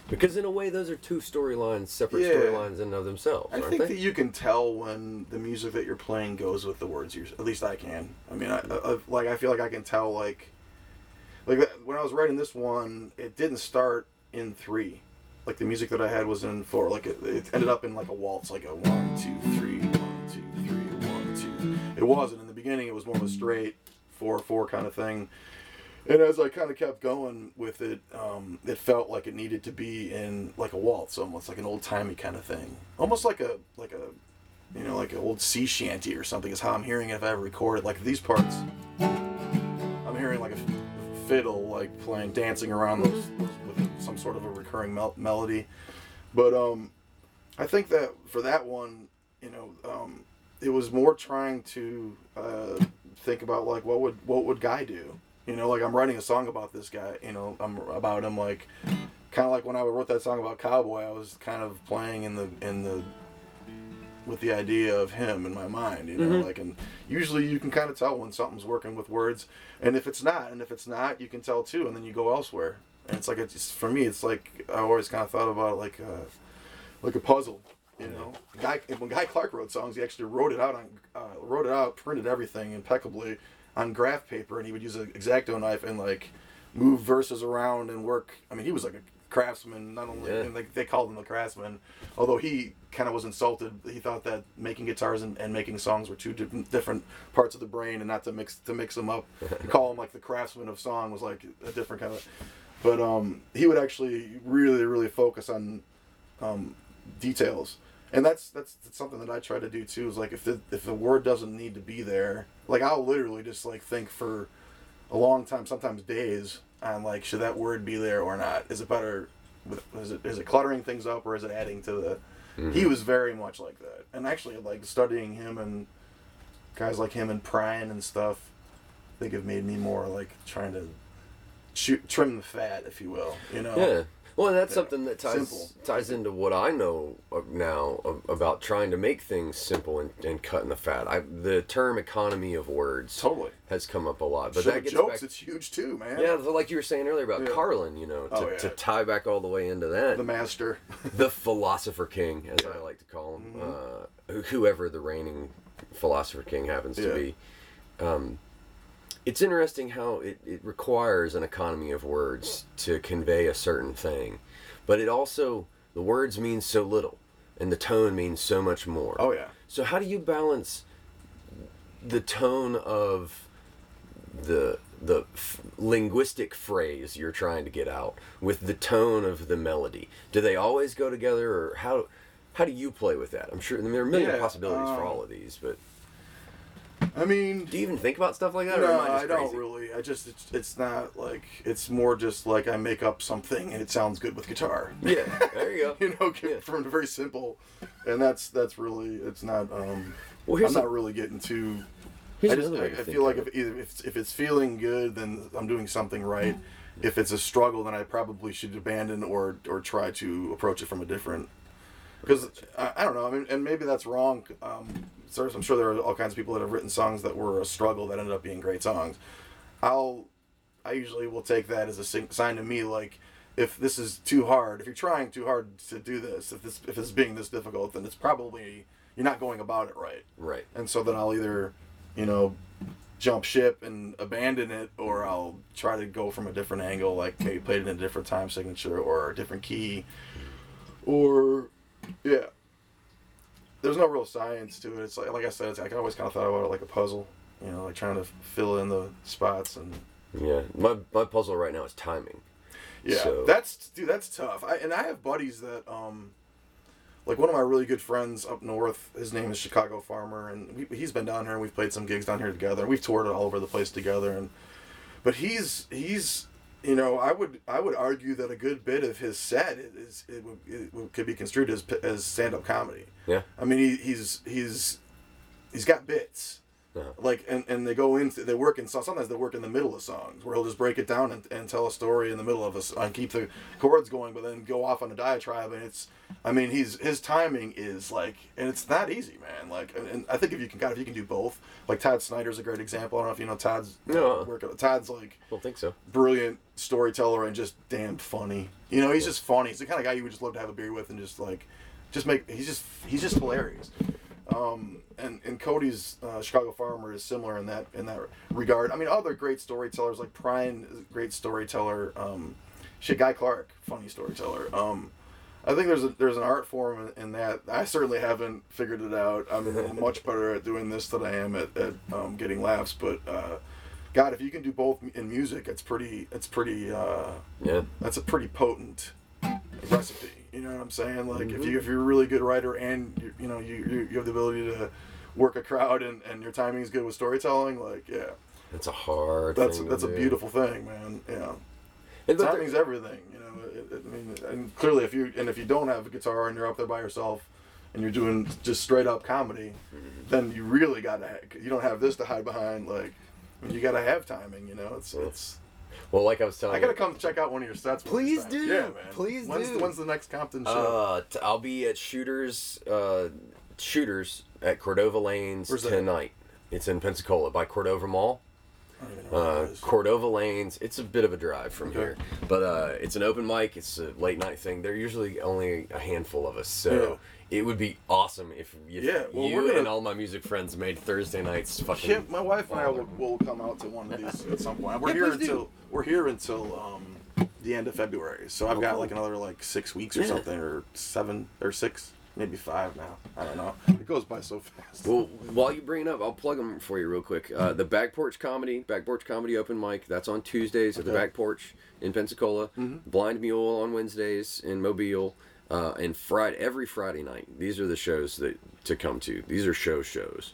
Because in a way, those are two storylines, separate yeah. storylines in and of themselves. I think they? that you can tell when the music that you're playing goes with the words. you're. at least I can. I mean, I, I, like I feel like I can tell like like when I was writing this one, it didn't start in three. Like the music that I had was in four. Like it, it ended up in like a waltz, like a one, two, three, one, two, three, one, two. It wasn't in the beginning. It was more of a straight four, four kind of thing and as I kind of kept going with it, um, it felt like it needed to be in like a waltz, almost like an old timey kind of thing, almost like a like a, you know, like an old sea shanty or something. Is how I'm hearing it if I ever record it. Like these parts, I'm hearing like a fiddle like playing, dancing around those, those with some sort of a recurring mel- melody. But um, I think that for that one, you know, um, it was more trying to uh, think about like what would what would Guy do you know, like I'm writing a song about this guy. You know, I'm about him. Like, kind of like when I wrote that song about Cowboy, I was kind of playing in the in the with the idea of him in my mind. You know, mm-hmm. like and usually you can kind of tell when something's working with words, and if it's not, and if it's not, you can tell too, and then you go elsewhere. And it's like it's for me, it's like I always kind of thought about it like a, like a puzzle. You know, guy when Guy Clark wrote songs, he actually wrote it out on uh, wrote it out, printed everything impeccably on graph paper, and he would use an X-Acto knife and like move verses around and work. I mean, he was like a craftsman, not only yeah. and they, they called him the craftsman, although he kind of was insulted. He thought that making guitars and, and making songs were two different, different parts of the brain, and not to mix to mix them up. call him like the craftsman of song was like a different kind of. But um, he would actually really really focus on um, details and that's, that's that's something that I try to do too. Is like if the if the word doesn't need to be there, like I'll literally just like think for a long time, sometimes days, on like should that word be there or not? Is it better? Is it is it cluttering things up or is it adding to the? Mm-hmm. He was very much like that, and actually like studying him and guys like him and Prine and stuff, I think have made me more like trying to shoot trim the fat, if you will. You know. Yeah. Well, that's something that ties simple. ties into what I know now about trying to make things simple and, and cutting the fat. I, the term economy of words totally has come up a lot, but sure, that gets jokes. Back, it's huge too, man. Yeah, like you were saying earlier about yeah. Carlin, you know, to, oh, yeah. to tie back all the way into that. The master, the philosopher king, as yeah. I like to call him, mm-hmm. uh, whoever the reigning philosopher king happens to be. Um, it's interesting how it, it requires an economy of words to convey a certain thing but it also the words mean so little and the tone means so much more oh yeah so how do you balance the tone of the the f- linguistic phrase you're trying to get out with the tone of the melody. Do they always go together, or how how do you play with that? I'm sure I mean, there are a million Yeah, possibilities for um, all of these, but I mean, do you even think about stuff like that? or no, I, don't really. I just it's, it's not like it's more just like I make up something and it sounds good with guitar. Yeah, there you go. you know, Yeah. from very simple, and that's that's really it's not. um Well, here's I'm the- not really getting too. Here's I just I, to I feel like if if it's, if it's feeling good, then I'm doing something right. If it's a struggle, then I probably should abandon or or try to approach it from a different. Because I, I don't know. I mean, and maybe that's wrong. Um, so I'm sure there are all kinds of people that have written songs that were a struggle that ended up being great songs. I'll I usually will take that as a sign to me like if this is too hard, if you're trying too hard to do this, if this if it's being this difficult, then it's probably you're not going about it right. Right. And so then I'll either, you know, jump ship and abandon it, or I'll try to go from a different angle, like you played it in a different time signature or a different key, or yeah. There's no real science to it. It's like like I said, it's, I always kind of thought about it like a puzzle. You know, like trying to fill in the spots and Yeah. My my puzzle right now is timing. Yeah, So- that's dude, that's tough. I and I have buddies that um, like one of my really good friends up north. His name is Chicago Farmer, and we, he's been down here and we've played some gigs down here together. We've toured all over the place together, and but he's he's you know I would I would argue that a good bit of his set is it, would, it could be construed as as stand up comedy. Yeah. I mean he, he's he's he's got bits Uh-huh. like and, and they go into they work in so- sometimes they work in the middle of songs where he'll just break it down and, and tell a story in the middle of us and keep the chords going but then go off on a diatribe and it's i mean he's his timing is like and it's not easy man like and, and i think if you can god if you can do both like todd snider's a great example i don't know if you know todd's No. work todd's like I don't think so. brilliant storyteller and just damn funny. You know, he's just funny. He's the kind of guy you would just love to have a beer with and just like, just make. He's just he's just hilarious. Um, and and Cody's uh, Chicago Farmer is similar in that in that regard. I mean, other great storytellers like Prine, is a great storyteller. Um, shit, Guy Clark, funny storyteller. Um, I think there's a, there's an art form in, in that. I certainly haven't figured it out. I'm much better at doing this than I am at, at um, getting laughs. But uh, God, if you can do both in music, it's pretty. It's pretty. Uh, Yeah. that's a pretty potent recipe. You know what I'm saying? Like if you mm-hmm. if you're a really good writer and you, you know you, you you have the ability to work a crowd and, and your timing is good with storytelling, like yeah, That's a hard. that's thing to that's a beautiful thing, man. Yeah, And timing's everything. You know, it, it, I mean, and clearly if you and if you don't have a guitar and you're up there by yourself and you're doing just straight up comedy, mm-hmm. then you really gotta you don't have this to hide behind. Like, you gotta have timing. You know, it's it's. Well, like I was telling I gotta you, come check out one of your sets. one of Please times. do. Yeah, man. Please when's, do. When's the next Compton show? Uh, t- I'll be at Shooters, uh, Shooters at Cordova Lanes Where's that? tonight. It's in Pensacola by Cordova Mall. I don't even know what Uh, that is. Cordova Lanes. It's a bit of a drive from Okay. here, but uh, it's an open mic. It's a late night thing. They're usually only a handful of us, so it would be awesome if, if Yeah, well, you we're gonna- and all my music friends made Thursday nights fucking. My wife and I will, will come out to one of these at some point. We're Yeah, here please do. until we're here until um, the end of February. So I've Oh, got like another like six weeks or Yeah. something, or seven or six, maybe five now. I don't know. It goes by so fast. Well, while you bring it up, I'll plug them for you real quick. Uh, the Back Porch Comedy, Back Porch Comedy Open Mic, that's on Tuesdays at the Back Porch in Pensacola. Blind Mule on Wednesdays in Mobile. Uh, and Friday, every Friday night. These are the shows that to come to. These are show shows.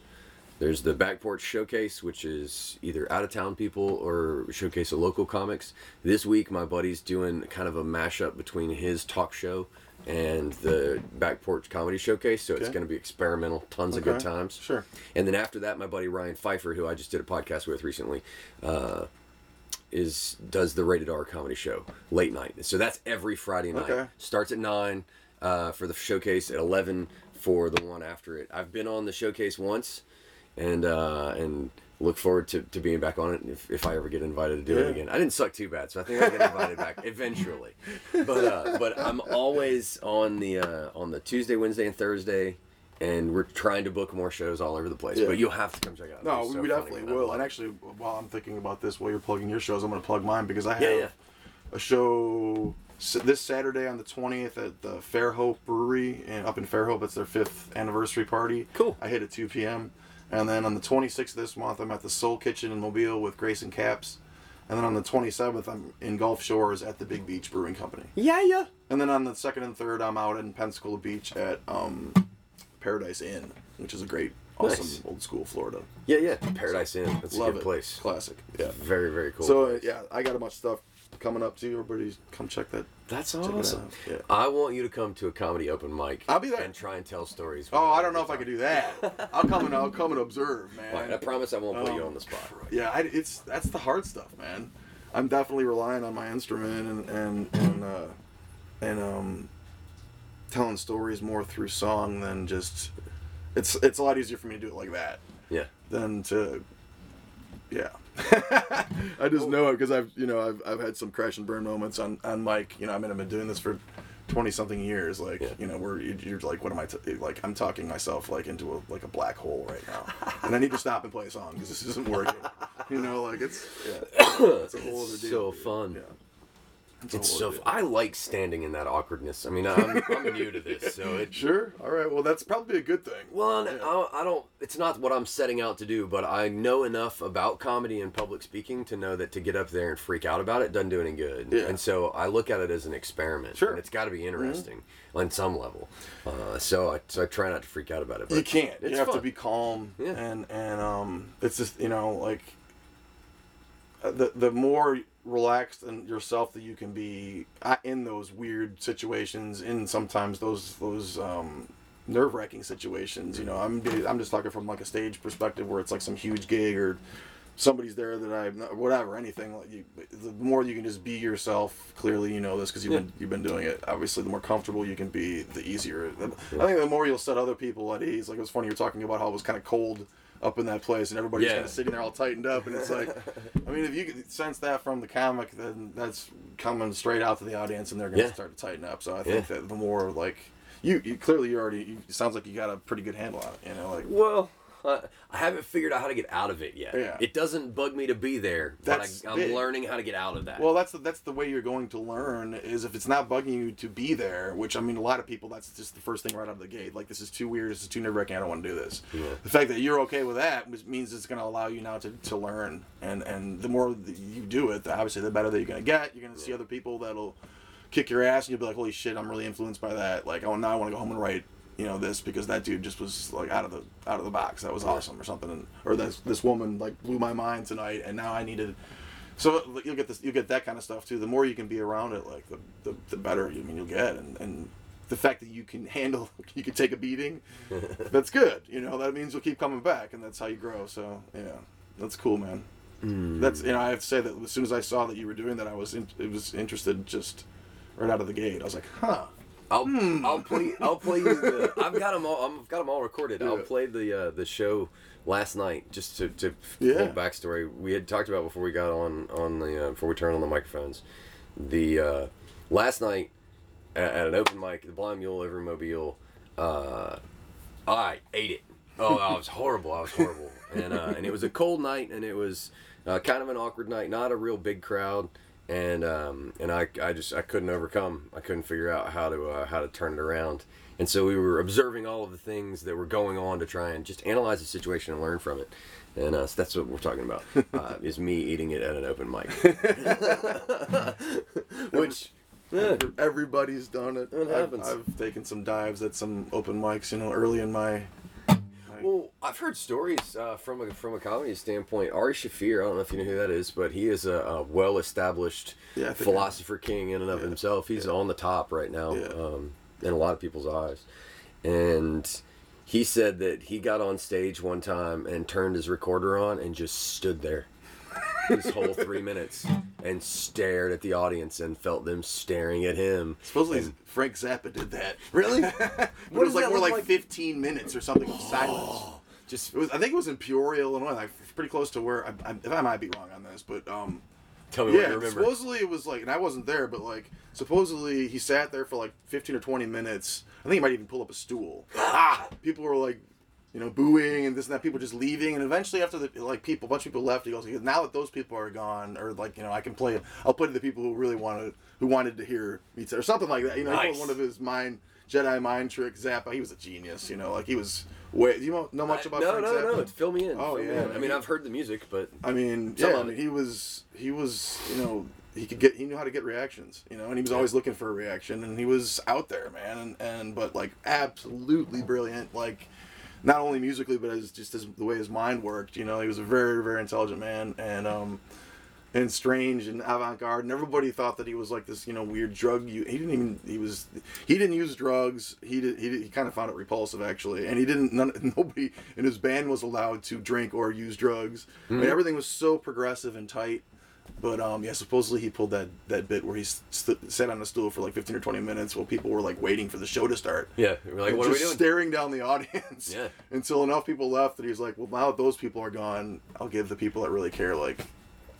There's the Back Porch Showcase, which is either out of town people or showcase of local comics. This week, my buddy's doing kind of a mashup between his talk show and the Back Porch Comedy Showcase. So it's going to be experimental, tons of good times. Sure. And then after that, my buddy Ryan Pfeiffer, who I just did a podcast with recently, uh, is does the rated R comedy show late night. So that's every Friday night. Okay. Starts at nine uh, for the showcase, at eleven for the one after it. I've been on the showcase once, and uh, and look forward to, to being back on it if, if I ever get invited to do Yeah. it again. I didn't suck too bad, so I think I'll get invited back eventually. But uh, but I'm always on the uh, on the Tuesday, Wednesday, and Thursday. And we're trying to book more shows all over the place, Yeah. but you'll have to come check it out. No, we, so we definitely will. And actually, while I'm thinking about this, while you're plugging your shows, I'm going to plug mine because I have Yeah, yeah. a show this Saturday on the 20th at the Fairhope Brewery in, up in Fairhope. It's their fifth anniversary party. Cool. I hit at 2 p.m. And then on the 26th of this month, I'm at the Soul Kitchen in Mobile with Grayson Capps. and then on the 27th I'm in Gulf Shores at the Big Beach Brewing Company. Yeah, yeah. And then on the second and third, I'm out in Pensacola Beach at um, Paradise Inn, which is a great, awesome Nice. old school Florida. Yeah, yeah. Paradise Inn. That's a Love good it. place. Classic. Yeah. Very, very cool. So uh, yeah, I got a bunch of stuff coming up too. Everybody, come check that. That's it awesome. out. Yeah. I want you to come to a comedy open mic. I'll be there. And try and tell stories. Oh, I don't know if I could do that. I'll come and I'll come and observe, man. Fine, I promise I won't put you Um, on the spot. Yeah, I, it's that's the hard stuff, man. I'm definitely relying on my instrument and and and uh, and um, telling stories more through song than just. It's it's a lot easier for me to do it like that Yeah. than to. Yeah, I just know it because I've you know I've, I've had some crash and burn moments on on mic. You know I mean I've been doing this for twenty something years. Like Yeah. you know where you- you're like what am I t- like I'm talking myself like into a like a black hole right now, and I need to stop and play a song because this isn't working. You know like it's yeah, it's a whole other It's deal. so fun. Yeah. It's so. I like standing in that awkwardness. I mean, I'm, I'm new to this, so it. Sure. All right. Well, that's probably a good thing. Well, Yeah. I, I don't. It's not what I'm setting out to do, but I know enough about comedy and public speaking to know that to get up there and freak out about it doesn't do any good. Yeah. And so I look at it as an experiment. Sure. Mm-hmm. And it's got to be interesting on some level. Uh, so I so I try not to freak out about it. But you can't. You have to be calm Yeah. and and um it's just you know like the the more relaxed and yourself that you can be in those weird situations in sometimes those those um nerve-wracking situations you know i'm i'm just talking from like a stage perspective where it's like some huge gig or somebody's there that i whatever anything like you the more you can just be yourself clearly you know this because you've Yeah. been you've been doing it obviously the more comfortable you can be the easier i think the more you'll set other people at ease like it was funny you were talking about how it was kind of cold up in that place and everybody's Yeah. kind of sitting there all tightened up and it's like i mean if you can sense that from the comic then that's coming straight out to the audience and they're going to Yeah. start to tighten up so i think Yeah. that the more like you, you clearly you already you, it sounds like you got a pretty good handle on it you know like Well, I, I haven't figured out how to get out of it yet. Yeah. It doesn't bug me to be there, but That's I, I'm big. learning how to get out of that. Well, that's the, that's the way you're going to learn is if it's not bugging you to be there, which I mean, a lot of people that's just the first thing right out of the gate. Like this is too weird, this is too nerve wracking. I don't want to do this. Yeah. The fact that you're okay with that means it's going to allow you now to, to learn, and and the more you do it, obviously the better that you're going to get. You're going to see other people that'll kick your ass, and you'll be like, holy shit, I'm really influenced by that. Like, oh, now I want to go home and write. You know this because that dude just was like out of the out of the box. That was awesome, or something. And, or this this woman like blew my mind tonight, and now I needed so you'll get this, you'll get that kind of stuff too. The more you can be around it, like the the, the better. I mean, you'll get, and and the fact that you can handle, you can take a beating, that's good. You know, that means you'll keep coming back, and that's how you grow. So yeah, that's cool, man. Mm. That's you know, I have to say that as soon as I saw that you were doing that, I was in, it was interested just right out of the gate. I was like, huh. I'll I'll play I'll play you the I've got them all I've got 'em all recorded. I'll play the uh, the show last night just to to Yeah. full backstory. We had talked about before we got on on the uh, before we turned on the microphones. The uh, last night at, at an open mic, the Blind Mule over in Mobile, uh, I ate it. Oh, I was horrible. I was horrible, and uh, and it was a cold night, and it was uh, kind of an awkward night. Not a real big crowd, and um, and I, I just I couldn't overcome. I couldn't figure out how to uh, how to turn it around. And so we were observing all of the things that were going on to try and just analyze the situation and learn from it. And uh, so that's what we're talking about. Uh, is me eating it at an open mic, which. Yeah, Everybody's done it. It I've. I've taken some dives at some open mics, you know, early in my. Well, I've heard stories uh, from a from a comedy standpoint. Ari Shaffir, I don't know if you know who that is, but he is a, a well-established Yeah, I think I- philosopher king in and of Yeah, himself. He's on the top right now Yeah. um, in a lot of people's eyes. And he said that he got on stage one time and turned his recorder on and just stood there his whole three minutes and stared at the audience and felt them staring at him. Supposedly Frank Zappa did that. Really? but it What was like that more like, like? 15 minutes or something of silence. Just It was, I think it was in Peoria, Illinois, like pretty close to where I, I, if I might be wrong on this, but um, tell me what yeah, you remember. supposedly it was like, and I wasn't there, but like supposedly he sat there for like 15 or 20 minutes. I think he might even pull up a stool. ah, people were like, you know, booing and this and that. People just leaving, and eventually after the like people, a bunch of people left. He goes, now that those people are gone, or like you know, I can play. I'll play to the people who really wanted, who wanted to hear me, or something like that. You know, he Nice. one of his mind Jedi mind trick Zappa. He was a genius. You know, like he was. Way, do you know- know much about no, Frank no, Zappa? no. Fill me in. Oh, yeah. in. I mean, I've heard the music, but I mean, yeah, I mean, he was he was you know he could get he knew how to get reactions, you know, and he was always looking for a reaction, and he was out there, man, and and but like absolutely brilliant, like not only musically but as just as the way his mind worked, you know, he was a very very intelligent man, and um. And strange and avant-garde, and everybody thought that he was like this, you know, weird drug. u- He didn't even. He was. He didn't use drugs. He did. He, did, he kind of found it repulsive, actually. And he didn't. None, nobody in his band was allowed to drink or use drugs. I mean, everything was so progressive and tight. But um, yeah, supposedly he pulled that that bit where he st- sat on a stool for like fifteen or twenty minutes while people were like waiting for the show to start. yeah, we're like, And what are we doing? staring down the audience. Yeah. Until enough people left that he was like, well, now that those people are gone, I'll give the people that really care, like,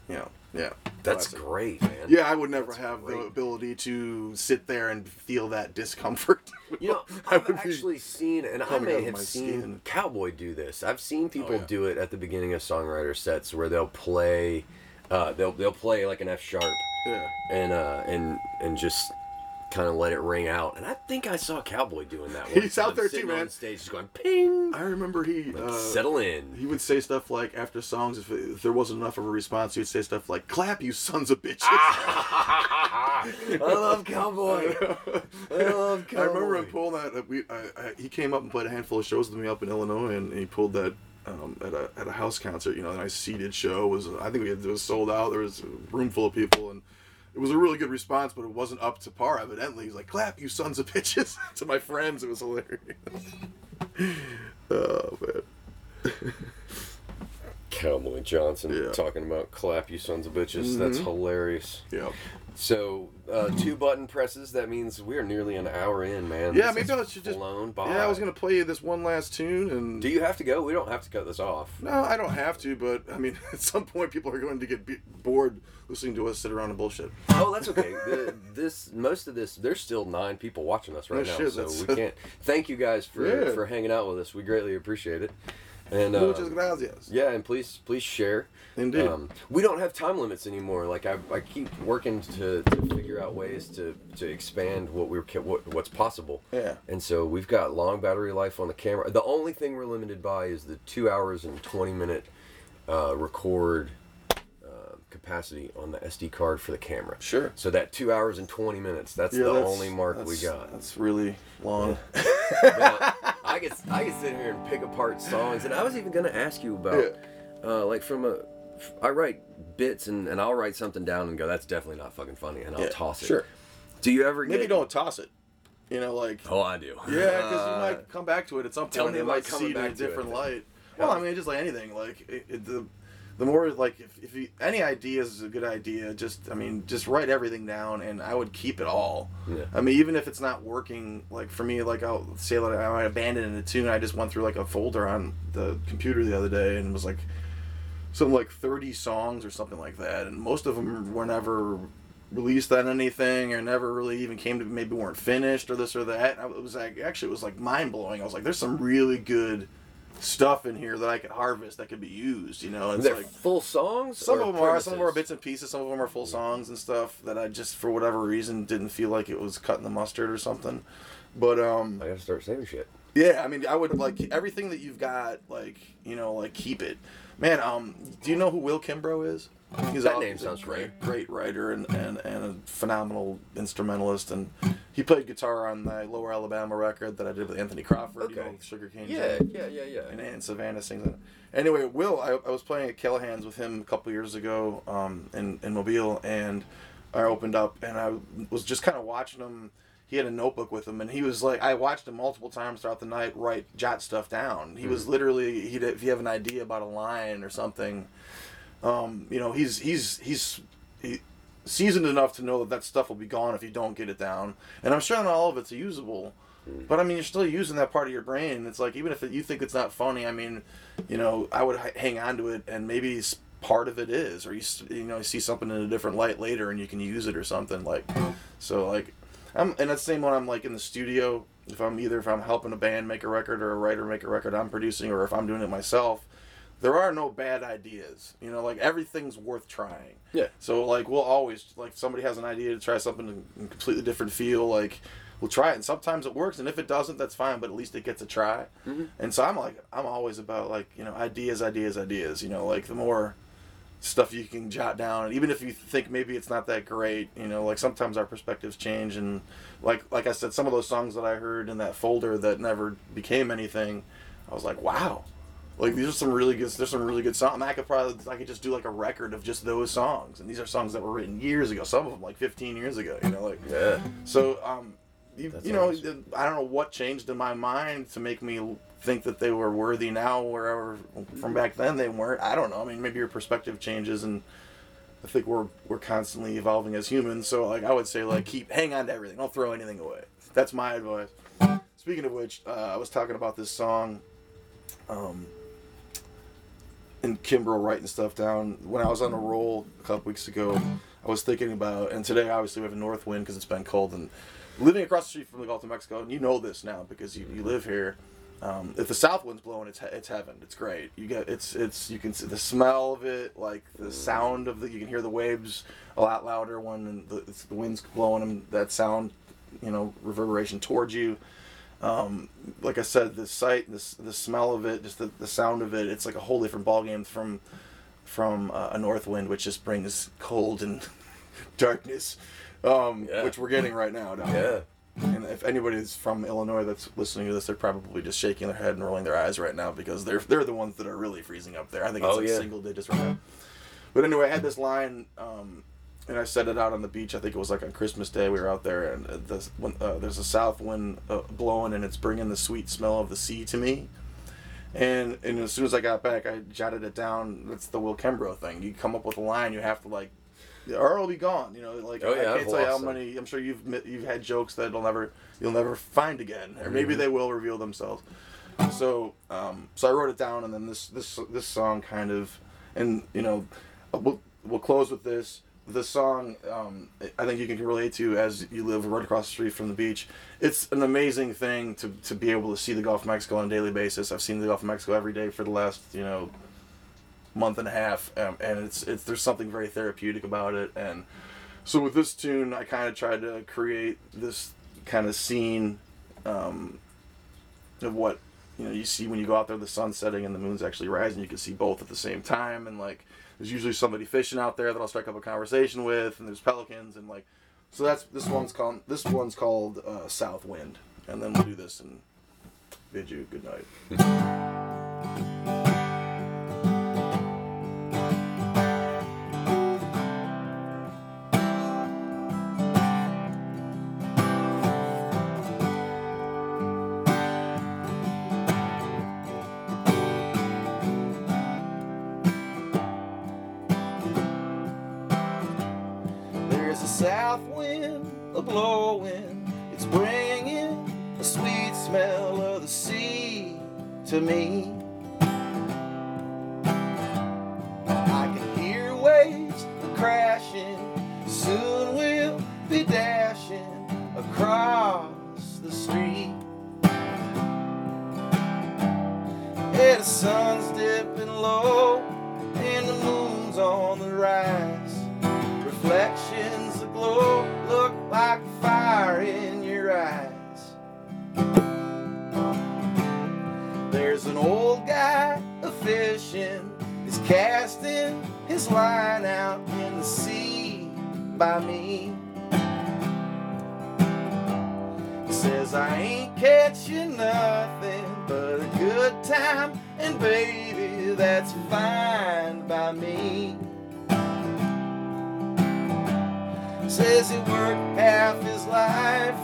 you know, yeah. That's Classic. great, man. Yeah, I would never have the ability to sit there and feel that discomfort. You know, I've actually seen, and I may have seen skin. Cowboy do this. I've seen people yeah. do it at the beginning of songwriter sets where they'll play, uh, they'll they'll play like an F sharp, Yeah. and uh, and and just kind of let it ring out. And I think I saw Cowboy doing that. He's time, out there too, man. On stage, just going ping. I remember he uh, Settle in. He would say stuff like after songs, if, if there wasn't enough of a response, he would say stuff like "Clap, you sons of bitches." I love Cowboy. I love Cowboy. I remember him pulling that. We, I, I, he came up and played a handful of shows with me up in Illinois, and he pulled that um, at a at a house concert. You know, a nice seated show. Was I think we had, it was sold out. There was a room full of people, and it was a really good response, but it wasn't up to par. Evidently, he's like, "Clap, you sons of bitches!" to my friends. It was hilarious. oh man. Cowboy Johnson Yeah. talking about clap you sons of bitches. That's Mhm. hilarious. Yeah. So uh, two button presses. That means we're nearly an hour in, man. Yeah, This maybe I should just. by. Yeah, I was gonna play you this one last tune, and Do you have to go? We don't have to cut this off. No, I don't have to, but I mean, at some point, people are going to get be- bored listening to us sit around and bullshit. Oh, that's okay. the, this most of this, there's still nine people watching us right No now, shit, so we can't. Thank you guys for Yeah. for hanging out with us. We greatly appreciate it. And uh, Muchas gracias. yeah, and please please share. Indeed. Um, we don't have time limits anymore. Like I, I keep working to, to figure out ways to, to expand what we're what, what's possible. Yeah. And so we've got long battery life on the camera. The only thing we're limited by is the two hours and twenty minute uh, record uh, capacity on the SD card for the camera. Sure. So that two hours and twenty minutes. That's Yeah, the that's- only mark we got. That's really long. Now, I could I could sit here and pick apart songs, and I was even gonna ask you about, uh, like from a, I write bits and, and I'll write something down and go, that's definitely not fucking funny, and I'll Yeah, toss it. sure. Do you ever Maybe get? don't toss it. You know, like Oh, I do. yeah, because you might come back to it at some tell me and might see it in a to it. different light. Well, I mean, just like anything, like it, it, the the more like if, if you, any idea is a good idea, just I mean, just write everything down, and I would keep it all. Yeah. I mean, even if it's not working, like for me, like I'll say like I might abandon a tune. I just went through like a folder on the computer the other day, and it was like some like thirty songs or something like that, and most of them were never released on anything or never really even came to maybe weren't finished or this or that. And I- it was like actually it was like mind blowing. I was like, there's some really good stuff in here that I could harvest that could be used. You know, and it's They're like full songs. some of them are, some of them are bits and pieces, some of them are full songs and stuff that I just for whatever reason didn't feel like it was cutting the mustard or something. But um, I gotta start saving shit. yeah, I mean, I would like everything that you've got, like you know, like keep it, man. Um, do you know who Will Kimbrough is? He's That a- name sounds great, great writer and, and, and a phenomenal instrumentalist, and he played guitar on the Lower Alabama record that I did with Anthony Crawford. You Okay. know, Sugar Cane. Yeah, Jam yeah, yeah, yeah. and, and Savannah sings it. Anyway, Will, I, I was playing at Callahan's with him a couple years ago um, in, in Mobile, and I opened up and I was just kind of watching him. He had a notebook with him, and he was like, I watched him multiple times throughout the night write, jot stuff down. He was literally, he'd, if you have an idea about a line or something, um, you know, he's, he's, he's, he, seasoned enough to know that that stuff will be gone if you don't get it down. And I'm sure not all of it's usable. But I mean, you're still using that part of your brain. It's like even if you think it's not funny, I mean, you know, I would h- hang on to it, and maybe part of it is, or you you know, you see something in a different light later, and you can use it or something like. So like, I'm and that's the same when I'm like in the studio. If I'm either if I'm helping a band make a record or a writer make a record I'm producing, or if I'm doing it myself, there are no bad ideas. You know, like everything's worth trying. Yeah. So like we'll always like somebody has an idea to try something in a completely different feel. Like we'll try it. And sometimes it works, and if it doesn't, that's fine. But at least it gets a try. Mm-hmm. And so I'm like, I'm always about like you know ideas, ideas, ideas. You know, like the more stuff you can jot down. And even if you think maybe it's not that great you know like sometimes our perspectives change. And like like i said some of those songs that i heard in that folder that never became anything i was like wow. Like these are some really good there's some really good songs i could probably i could just do like a record of just those songs. And these are songs that were written years ago. Some of them like 15 years ago you know like Yeah. so um you, you know awesome. i don't know what changed in my mind to make me think that they were worthy now wherever from back then they weren't i don't know i mean maybe your perspective changes and i think we're we're constantly evolving as humans so like i would say like keep hang on to everything don't throw anything away that's my advice speaking of which uh, i was talking about this song um and Kimbrough writing stuff down. When I was on a roll a couple weeks ago, I was thinking about, and today obviously we have a north wind because it's been cold. And living across the street from the Gulf of Mexico, and you know this now because you, you live here. Um, if the south wind's blowing, it's he- it's heaven. It's great. You get it's it's you can see the smell of it, like the sound of the. You can hear the waves a lot louder when the, it's, the wind's blowing them. That sound, you know, reverberation towards you um, like I said, the sight, the, the smell of it, just the, the sound of it, it's like a whole different ballgame from from uh, a north wind, which just brings cold and darkness, um, Yeah. which we're getting right now. Here. Yeah. And if anybody's from Illinois that's listening to this, they're probably just shaking their head and rolling their eyes right now because they're they're the ones that are really freezing up there. I think it's Oh, like yeah. single digits right now. But anyway, I had this line, um, and I said it out on the beach. I think it was like on Christmas Day. We were out there, and uh, this, when, uh, there's a south wind uh, blowing, and it's bringing the sweet smell of the sea to me. And and as soon as I got back, I jotted it down. That's the Will Kimbrough thing. You come up with a line, you have to like, or it'll be gone. You know, like Oh, yeah, I I've can't tell you how them. many. I'm sure you've you've had jokes that you'll never you'll never find again, or maybe Mm-hmm. they will reveal themselves. So um, so I wrote it down, and then this this this song kind of, and you know, uh, we'll we'll close with this. The song um, I think you can relate to as you live right across the street from the beach. It's an amazing thing to, to be able to see the Gulf of Mexico on a daily basis. I've seen the Gulf of Mexico every day for the last you know month and a half, um, and it's it's there's something very therapeutic about it. And so with this tune, I kind of tried to create this kind of scene um, of what you know you see when you go out there, the sun's setting and the moon's actually rising. You can see both at the same time, and like there's usually somebody fishing out there that I'll strike up a conversation with, and there's pelicans and like so that's this one's called this one's called uh, South Wind, and then we'll do this and bid you good night. south wind a blowing, it's bringing in the sweet smell of the sea to me. I can hear waves crashing, soon we'll be dashing across the street. Yeah, the sun's dipping low, An old guy a fishing, he's casting his line out in the sea by me. He says I ain't catching nothing but a good time, and baby, that's fine by me. Says he worked half his life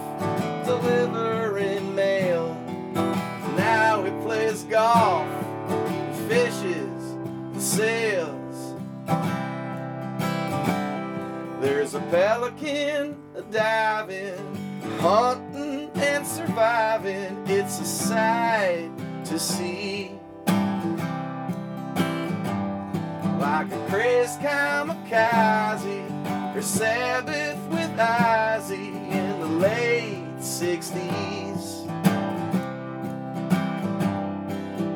delivering plays golf, fishes, sails. There's a pelican a diving, hunting and surviving. It's a sight to see. Like a crazed kamikaze, or Sabbath with Ozzy in the late 60s.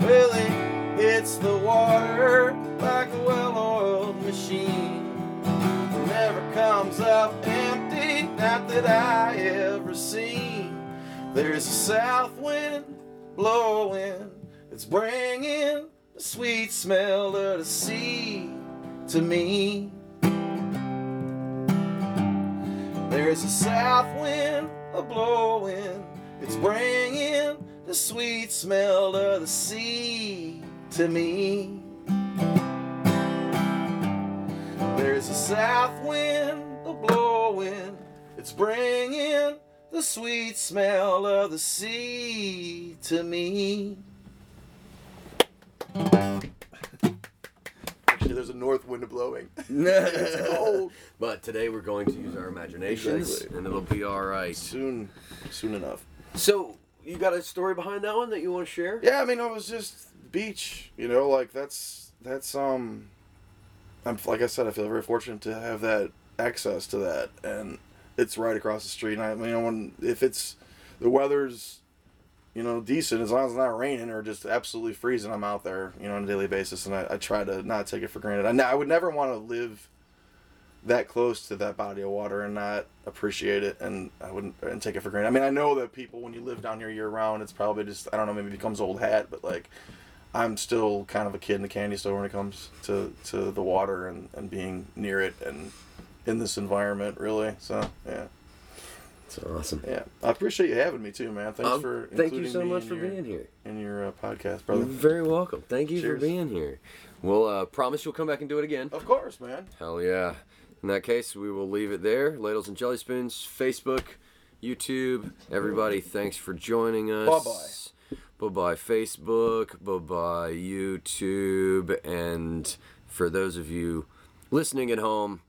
Well, it hits the water like a well oiled machine. Never comes up empty, not that I ever seen. There's a south wind blowing, it's bringing the sweet smell of the sea to me. There's a south wind a blowing, it's bringing the sweet smell of the sea to me. There's a south wind a blowing, it's bringing the sweet smell of the sea to me. Actually, there's a north wind blowing. cold. but today we're going to use our imaginations, Exactly. and it'll be all right. Soon, soon enough. So, you got a story behind that one that you want to share? Yeah, I mean, it was just beach. You know, like that's that's um. I'm like I said, I feel very fortunate to have that access to that, and it's right across the street. And I mean, when if it's the weather's, you know, decent as long as it's not raining or just absolutely freezing, I'm out there, you know, on a daily basis, and I, I try to not take it for granted. I, I would never want to live that close to that body of water and not appreciate it and I wouldn't and take it for granted. I mean, I know that people when you live down here year round, it's probably just I don't know, maybe it becomes old hat, but like I'm still kind of a kid in the candy store when it comes to, to the water and, and being near it and in this environment really. So yeah. It's awesome. Yeah. I appreciate you having me too, man. Thanks Um, for thank you so much for your, being here. in your uh, podcast, You're brother. very welcome. Thank you Cheers. for being here. We'll uh, promise you'll come back and do it again. Of course, man. Hell yeah. In that case, we will leave it there. Ladles and Jelly Spoons, Facebook, YouTube. Everybody, thanks for joining us. Bye-bye. Bye bye, Facebook. Bye bye, YouTube. And for those of you listening at home,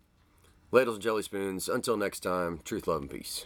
Ladles and Jelly Spoons, until next time, truth, love, and peace.